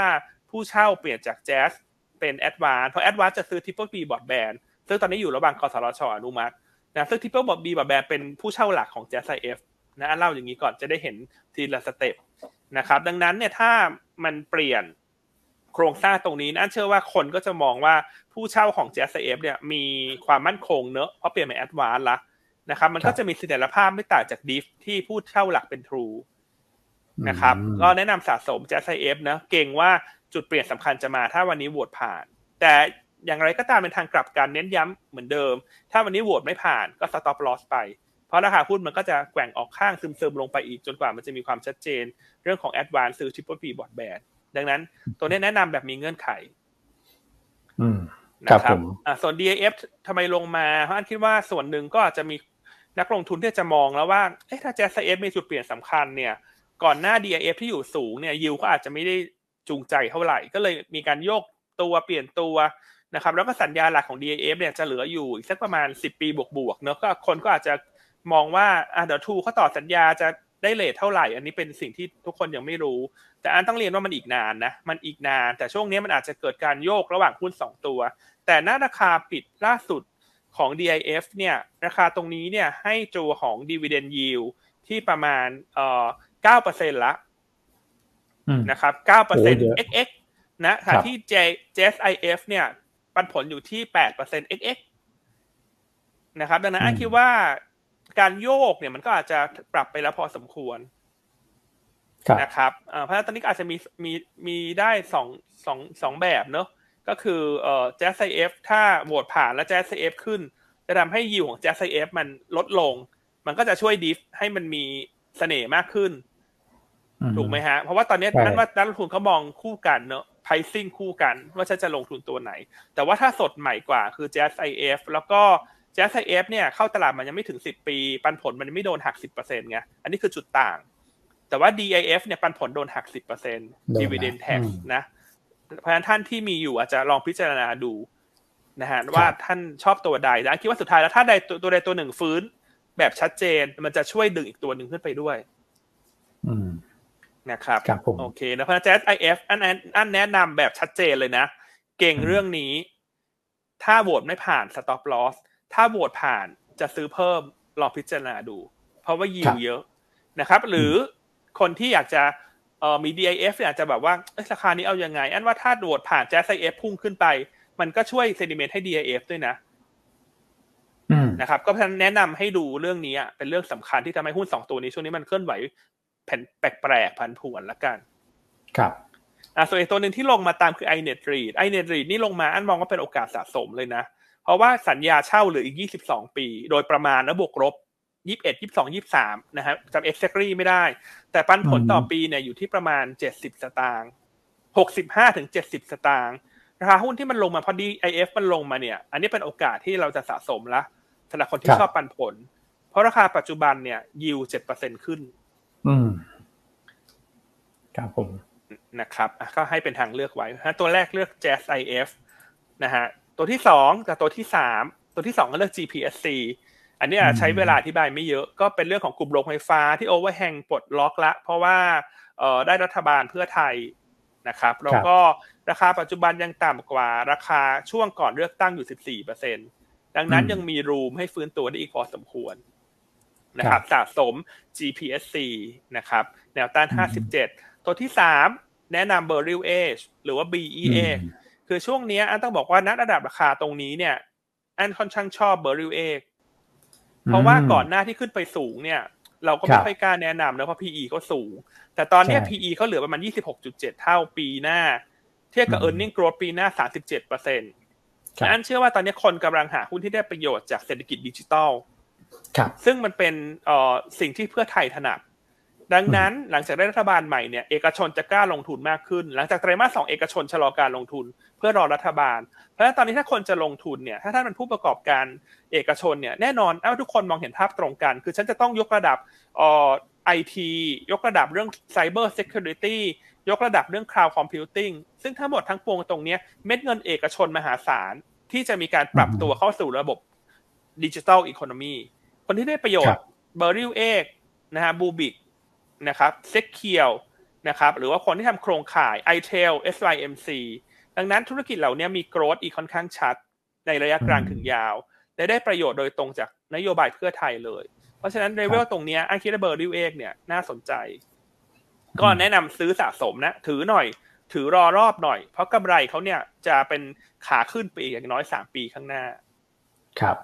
S2: ผู้เช่าเปลี่ยนจาก JAS เป็น ADVANC เพราะ ADVANC จะซื้อ Triple T Broadband ซึ่งตอนนี้อยู่ระหว่างกสทชอนุมัตินะซึ่ง Triple T Broadband เป็นผู้เช่าหลักของ JASIF นะเล่าอย่างนี้ก่อนจะได้เห็นทีละ step นะครับ ดังนั้นเนี่ยถ้ามันเปลี่ยน โครงสร้างตรงนี้นั่นเชื่อว่าคนก็จะมองว่าผู้เช่าของ JASIF เนี่ยมีความมั่นคงเนอะเพราะเปลี่ยนเป็น ADVANC ละนะครับ มันก็จะมีเสถียรภาพไม่ต่างจากดิฟที่ผู้เช่าหลักเป็นทรูนะครับ ก็แนะนำสะสม j s f นะเก่งว่าจุดเปลี่ยนสำคัญจะมาถ้าวันนี้โหวตผ่าน แต่อย่างไรก็ตามเป็นทางกลับกันเน้นย้ำเหมือนเดิม ถ้าวันนี้โหวตไม่ผ่านก็ stop loss ไปเพราะราคาหุ้นมันก็จะแกว่งออกข้างซึมๆลงไปอีกจนกว่ามันจะมีความชัดเจน เรื่องของ advance ซื้อ triple B บอร์ดแบน ดังนั้น ตัวนี้แนะนำแบบมีเงื่อนไขนะครับอ่าส่วน DAF ทำไมลงมาเพราะอันคิดว่าส่วนหนึ่งก็อาจจะมีนักลงทุนที่จะมองแล้วว่าเอ๊ะถ้า JSF มีจุดเปลี่ยนสำคัญเนี่ย ก่อนหน้า DAF ที่อยู่สูงเนี่ยยิวก็อาจจะไม่ได้จูงใจเท่าไหร่ ก็เลยมีการโยกตัวเปลี่ยนตัวนะครับแล้วก็สัญญาหลักของ DAF เนี่ยจะเหลืออยู่อีกสักประมาณ 10 ปีบวกๆเนอะก็คนก็อาจจะมองว่าอ่าเดี๋ยวทูเขาต่อสัญญาจะ ได้เลทเท่าไหร่ อันนี้เป็นสิ่งที่ทุกคนยังไม่รู้ แต่อันต้องเรียนว่ามันอีกนานนะ มันอีกนาน แต่ช่วงนี้มันอาจจะเกิดการโยกระหว่างหุ้น 2 ตัว แต่หน้าราคาปิดล่าสุดของ DIF เนี่ย ราคาตรงนี้เนี่ยให้จูของ dividend yield ที่ประมาณเอ่อ9%ละนะครับ9% XX นะค่ะที่ JSIF เนี่ย ปันผลอยู่ที่8% XX นะครับ ดังนั้นอันคิดว่า การโยกเนี่ยมันก็อาจจะปรับไปแล้วพอสมควรนะครับเพราะฉะนั้นตอนนี้อาจจะมีมีมีได้สองสองสองแบบเนอะก็คือเอ่อ JASIF ถ้าโหวตผ่านแล้ว JASIF ขึ้น จะทำให้ yield ของ JASIF มันลดลง มันก็จะช่วย DIF ให้มันมีเสน่ห์มากขึ้น ถูกไหมฮะ เพราะว่าตอนนี้นั่นว่านักลงทุนเขามองคู่กันเนอะ pricing คู่กันว่าฉันจะลงทุนตัวไหน แต่ว่าถ้าสดใหม่กว่าคือ JASIF แล้วก็ JASIF เนี่ยเข้าตลาดมันยังไม่ถึงสิบปี ปันผลมันไม่โดนหักสิบเปอร์เซ็นต์ไงอันนี้คือจุดต่าง แต่ว่า DIF เนี่ยปันผลโดนหักสิบเปอร์เซ็นต์ dividend tax นะเพราะฉะนั้นท่านที่มีอยู่อาจจะลองพิจารณาดูนะฮะว่าท่านชอบตัวใดแล้วคิดว่าสุดท้ายแล้วถ้าใดตัวใดตัวหนึ่งฟื้น แบบชัดเจนมันจะช่วยดึงอีกตัวหนึ่งขึ้นไปด้วยนะครับโอเคนะเพราะแจ๊สไอเอฟอันอันแนะนำแบบชัดเจนเลยนะ เก่งเรื่องนี้ ถ้าโหวตไม่ผ่าน stop loss ถ้าโหวตผ่านจะซื้อเพิ่มลองพิจารณาดู เพราะว่ายิวเยอะนะครับ หรือคนที่อยากจะเอ่อมี DIF อยากจะแบบว่าราคานี้เอาอยัางไง อันว่าถ้าโหวตผ่านแจ๊สไอเอฟพุ่งขึ้นไป มันก็ช่วยเซนิเมนต์ให้ DIF ด้วยนะนะครับ ก็เพราะแนะนำให้ดูเรื่องนี้เป็นเรื่องสำคัญที่ทำให้หุ้นสองตัวนี้ช่วงนี้มันเคลื่อนไหวแผ่นแปลกๆพันผวนละกัน
S1: ครับ
S2: อ่าส่วนอีกตัวหนึ่งที่ลงมาตามคือ iNet Read iNet Read นี่ลงมาอันมองว่าเป็นโอกาสสะสมเลยนะ เพราะว่าสัญญาเช่าเหลืออีก 22 ปี โดยประมาณนะบวกลบ21 22 23นะฮะจำ exactly ไม่ได้ แต่ปันผลต่อปีเนี่ยอยู่ที่ประมาณ70สตางค์65ถึง70สตางค์ราคาหุ้นที่มันลงมาพอดี IF มันลงมาเนี่ย อันนี้เป็นโอกาสที่เราจะสะสมละสำหรับคนที่ชอบปันผล เพราะราคาปัจจุบันเนี่ยยิว7%ขึ้น
S1: อืมครับผม
S2: นะครับก็ให้เป็นทางเลือกไว้ตัวแรกเลือก Jazz IF นะฮะ ตัวที่สองกับตัวที่สามตัวที่สองก็เลือก GPSC อันนี้ใช้เวลาอธิบายไม่เยอะก็เป็นเรื่องของกลุ่มโรงไฟฟ้าที่โอเวอร์แฮงปลดล็อกละเพราะว่าเออได้รัฐบาลเพื่อไทยนะครับแล้วก็ราคาปัจจุบันยังต่ำกว่าราคาช่วงก่อนเลือกตั้งอยู่ 14เปอร์เซ็นดังนั้นยังมีรูมให้ฟื้นตัวได้อีกพอสมควรนะครับสะสม GPSC นะครับแนวต้าน 57 ตัวที่ 3 แนะนำ b e r r i l Age หรือว่า BEA คือช่วงนี้อันต้องบอกว่านัดระดับราคาตรงนี้เนี่ย อันค่อนข้างชอบ b e r r i l Age เพราะว่าก่อนหน้าที่ขึ้นไปสูงเนี่ย เราก็ไม่ค่อยกล้าแนะนำนะเพราะ PE ก็สูง แต่ตอนนี้ PE เขาเหลือประมาณ 26.7 เท่าปีหน้า เทียบกับ e a r n i n g growth ปีหน้า 37เปอร์เซ็นต์อันเชื่อว่าตอนนี้คนกำลังหาหุ้นที่ได้ประโยชน์จากเศรษฐกิจดิจิทัลซึ่งมันเป็นสิ่งที่เพื่อไทยถนัด ดังนั้นหลังจากได้รัฐบาลใหม่เนี่ยเอกชนจะกล้าลงทุนมากขึ้น หลังจากไตรมาสสองเอกชนชะลอการลงทุน เพื่อรอรัฐบาล เพราะฉะนั้นตอนนี้ถ้าคนจะลงทุนเนี่ยถ้าท่านเป็นผู้ประกอบการเอกชนเนี่ยแน่นอนเอาทุกคนมองเห็นภาพตรงกัน คือฉันจะต้องยกระดับไอทียกระดับเรื่องไซเบอร์เซ c ูริตี้ยกระดับเรื่อง cloud computing ซึ่งทั้งหมดทั้งปวงตรงนี้เม็ดเงินเอกชนมหาศาล ที่จะมีการปรับตัวเข้าสู่ระบบ digital economy คนที่ได้ประโยชน์ Beryl 8นะฮะ Bluebik นะครับ SECURE นะครับหรือว่าคนที่ทำโครงข่าย i t e l SYMC ดังนั้นธุรกิจเหล่านี้มี growth อีกค่อนข้างชัดในระยะกลางถึงยาว และได้ประโยชน์โดยตรงจากนโยบายเพื่อไทยเลย เพราะฉะนั้นเลเวลตรงนี้อันคิดว่า Beryl 8เนี่ยน่าสนใจ ก็แนะนำซื้อสะสมนะ ถือหน่อย ถือรอรอบหน่อย เพราะกำไรเขาเนี่ยจะเป็นขาขึ้นไปอีกอย่างน้อยสามปีข้างหน้า
S1: ครับ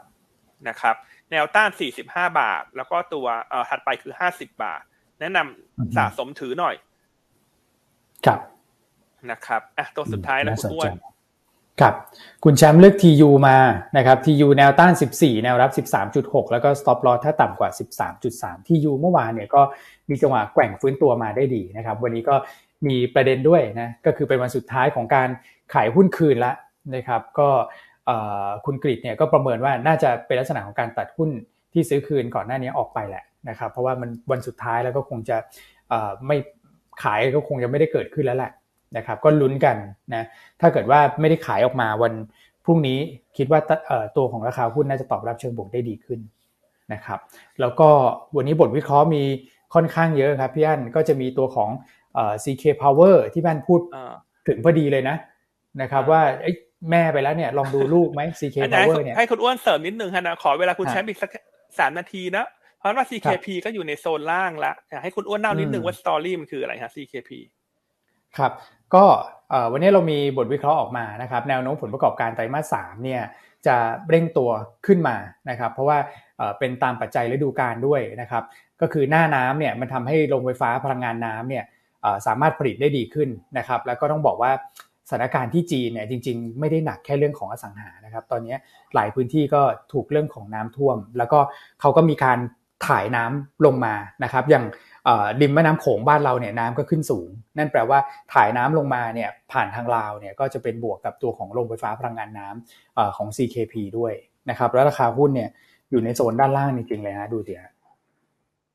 S2: นะครับ แนวต้าน 45 บาท แล้วก็ตัวเอ่อถัดไปคือ 50 บาท แนะนำสะสมถือหน่อย
S1: ครับ
S2: นะครับอะตัวสุดท้ายแล้วคุณอ้วน
S1: ครับ คุณแชมป์เลือก TU มานะครับ TU แนวต้าน 14 แนวรับ 13.6 แล้วก็ stop loss ถ้าต่ำกว่า 13.3 TU เมื่อวานเนี่ยก็มีจังหวะแกว่งฟื้นตัวมาได้ดีนะครับ วันนี้ก็มีประเด็นด้วยนะ ก็คือเป็นวันสุดท้ายของการขายหุ้นคืนแล้วนะครับ ก็คุณกริดเนี่ยก็ประเมินว่าน่าจะเป็นลักษณะของการตัดหุ้นที่ซื้อคืนก่อนหน้านี้ออกไปแหละ นะครับเพราะว่ามันวันสุดท้ายแล้วก็คงจะไม่ขายก็คงจะไม่ได้เกิดขึ้นแล้วแหละนะครับก็ลุ้นกันนะถ้าเกิดว่าไม่ได้ขายออกมาวันพรุ่งนี้คิดว่าตัวของราคาหุ้นน่าจะตอบรับเชิงบวกได้ดีขึ้นนะครับแล้วก็วันนี้บทวิเคราะห์มีค่อนข้างเยอะครับพี่อั้นก็จะมีตัวของ CK Power ที่บ้านพูดถึงพอดีเลยนะนะครับว่าแม่ไปแล้วเนี่ยลองดูลูกไหม CK Power เนี่ย
S2: ให้คุณอ้วนเสริมนิดนึงฮะนะขอเวลาคุณแชมป์อีกสักสามนาทีนะเพ ราะว่า CKP ก็อยู่ในโซนล่างละอยากให้คุณอ้วนเล่านิดนึงว่าสตอรี่มันคืออะไรฮะ CKP
S1: ครับ ก็วันนี้เรามีบทวิเคราะห์ออกมานะครับ แนวโน้มผลประกอบการไตรมาสสามเนี่ยจะเร่งตัวขึ้นมานะครับ เพราะว่าเป็นตามปัจจัยฤดูกาลด้วยนะครับ ก็คือหน้าน้ำเนี่ยมันทำให้โรงไฟฟ้าพลังงานน้ำเนี่ยสามารถผลิตได้ดีขึ้นนะครับ แล้วก็ต้องบอกว่าสถานการณ์ที่จีนเนี่ยจริง ๆ ไม่ได้หนักแค่เรื่องของอสังหานะครับ ตอนนี้หลายพื้นที่ก็ถูกเรื่องของน้ำท่วม แล้วก็เขาก็มีการ ถ่ายน้ำลงมานะครับ อย่างดิมแม่น้ำโขงบ้านเราเนี่ยน้ำก็ขึ้นสูง นั่นแปลว่าถ่ายน้ำลงมาเนี่ยผ่านทางลาวเนี่ยก็จะเป็นบวกกับตัวของโรงไฟฟ้าพลังงานน้ำของ CKP ด้วยนะครับ แล้วราคาหุ้นเนี่ยอยู่ในโซนด้านล่างจริงๆเลยนะดูเดี๋ยว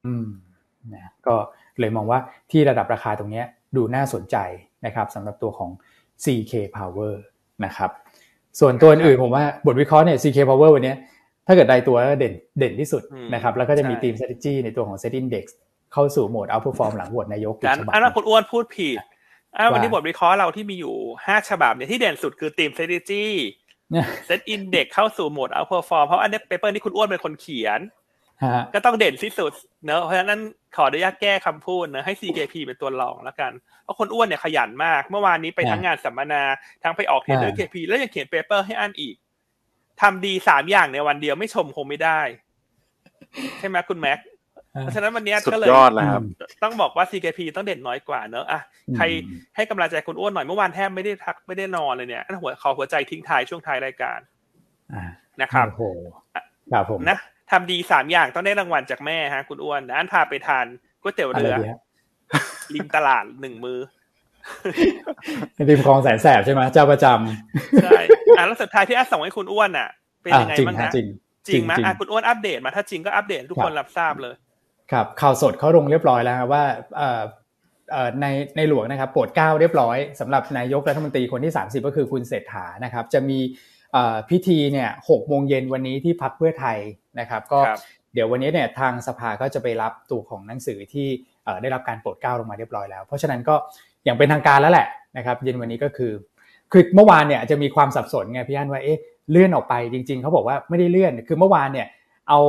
S1: อืมนะก็เลยมองว่าที่ระดับราคาตรงนี้ดูน่าสนใจนะครับสำหรับตัวของ CK Power นะครับส่วนตัวอื่นผมว่าบทวิเคราะห์เนี่ย CK Power วันนี้ ถ้าเกิดใดตัวเด่นเด่นที่สุดนะครับแล้วก็จะมีทีม strategy ในตัวของ set index เข้าสู่โหมด outperform หลังโหวตนายก
S2: อันนั้นคุณอ้วนพูดผิดวันนี้บทวิเคราะห์เราที่มีอยู่ห้าฉบับเนี่ยที่เด่นสุดคือทีม strategy SET Index เข้าสู่โหมด outperform เพราะอันนี้ paper นี่คุณอ้วนเป็นคนเขียนก็ต้องเด่นที่สุดเนอะเพราะฉะนั้นขออนุญาตแก้คำพูดนะให้ CKP เป็นตัวรองแล้วกัน เพราะคุณอ้วนเนี่ยขยันมาก เมื่อวานนี้ไปทั้งงานสัมมนาทั้งไปออกเทรนเนอร์ KP แล้วยังเขียน paper ให้อ่านอีก ทำดีสามอย่างในวันเดียวไม่ชมคงไม่ได้ ใช่ไหมคุณแม็กเพราะฉะนั้นวันนี้ก็เลยต้องบอกว่า CKP ต้องเด่นน้อยกว่าเนอะอะใครให้กำลังใจคุณอ้วนหน่อยเมื่อวานแทบไม่ได้ทักไม่ได้นอนเลยเนี่ยหัวขอหัวใจทิ้งท้ายช่วงท้ายรายการนะครับ
S1: โอ้ครับผม
S2: นะทำดีสามอย่างต้องได้รางวัลจากแม่ฮะ คุณอ้วนอันพาไปทานก๋วยเตี๋ยวเรือริมตลาดหนึ่งมือ
S1: ริมคลองแสนแสบใช่ไหมเจ้าประจำ
S2: ใช่อะแล้วสุดท้ายที่อัดส่งให้คุณอ้วนอะ เป็นยังไงบ้างฮะจริงจริงไหมอะคุณอ้วนอัปเดตมาถ้าจริงก็อัปเดตทุกคนรับทราบเลย
S1: ครับ ข่าวสดเขาลงเรียบร้อยแล้วว่าในในหลวงนะครับโปรดเก้าเรียบร้อยสำหรับนายกรัฐมนตรีคนที่ 30 ก็คือคุณเศรษฐานะครับ จะมีพิธีเนี่ยหกโมงเย็นวันนี้ที่พักเพื่อไทยนะครับ ก็เดี๋ยววันนี้เนี่ยทางสภาก็จะไปรับตัวของหนังสือที่ได้รับการโปรดเกล้าลงมาเรียบร้อยแล้ว เพราะฉะนั้นก็ อย่างเป็นทางการแล้วแหละนะครับเย็นวันนี้ก็คือ คือเมื่อวานเนี่ยจะมีความสับสนไงพี่อันว่าเอ๊ะเลื่อนออกไปจริง ๆเขาบอกว่าไม่ได้เลื่อน คือเมื่อวานเนี่ยเอา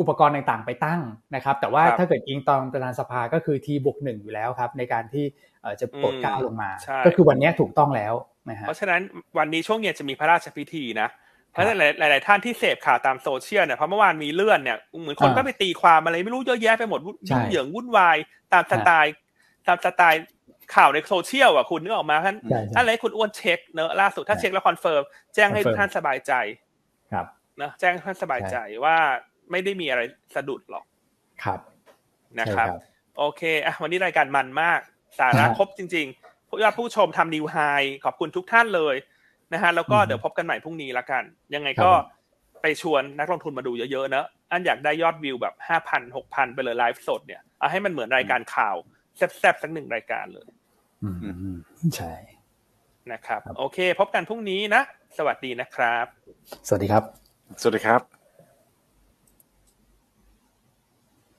S1: อุปกรณ์ต่างๆไปตั้งนะครับ แต่ว่าถ้าเกิดอิงตอนประธานสภาก็คือ T บวกหนึ่งอยู่แล้วครับ ในการที่จะโปรดเกล้าลงมา ก็คือวันนี้ถูกต้องแล้วนะฮะ
S2: เพราะฉะนั้นวันนี้ช่วงเย็นจะมีพระราชพิธีนะเพราะฉะนั้นหลาย ๆ ท่านที่เสพข่าวตามโซเชียลเนี่ยเพราะเมื่อวานมีเลื่อนเนี่ยเหมือนคนก็ไปตีความอะไรไม่รู้เยอะแยะไปหมดยุ่งเหยิงวุ่นวายตามสไตล์ตามสไตล์ ข่าวในโซเชียลอะคุณนึกออกมาท่านท่านอะไรคุณอ้วนเช็คเนอะล่าสุดถ้าเช็คแล้ว confirm แจ้งให้ท่านสบายใจ
S1: ครับ
S2: นะแจ้งให้ท่านสบายใจว่าไม่ได้มีอะไรสะดุดหรอก
S1: ครับ
S2: นะครับ โอเคอะวันนี้รายการมันมาก สาระครบจริงๆผู้ยอดผู้ชมทำ new high ขอบคุณทุกท่านเลยนะฮะแล้วก็เดี๋ยวพบกันใหม่พรุ่งนี้ละกัน ยังไงก็ไปชวนนักลงทุนมาดูเยอะๆเนอะอันอยากได้ยอดวิวแบบห้าพันหกพันไปเลยไลฟ์สดเนี่ยเอาให้มันเหมือนรายการข่าว แซ่บๆสักหนึ่งรายการเลย
S1: ใช่
S2: นะครับ โอเค พบกันพรุ่งนี้นะ สวัสดีนะครับ
S1: สวัสดีครับ
S3: สวัสดีครับ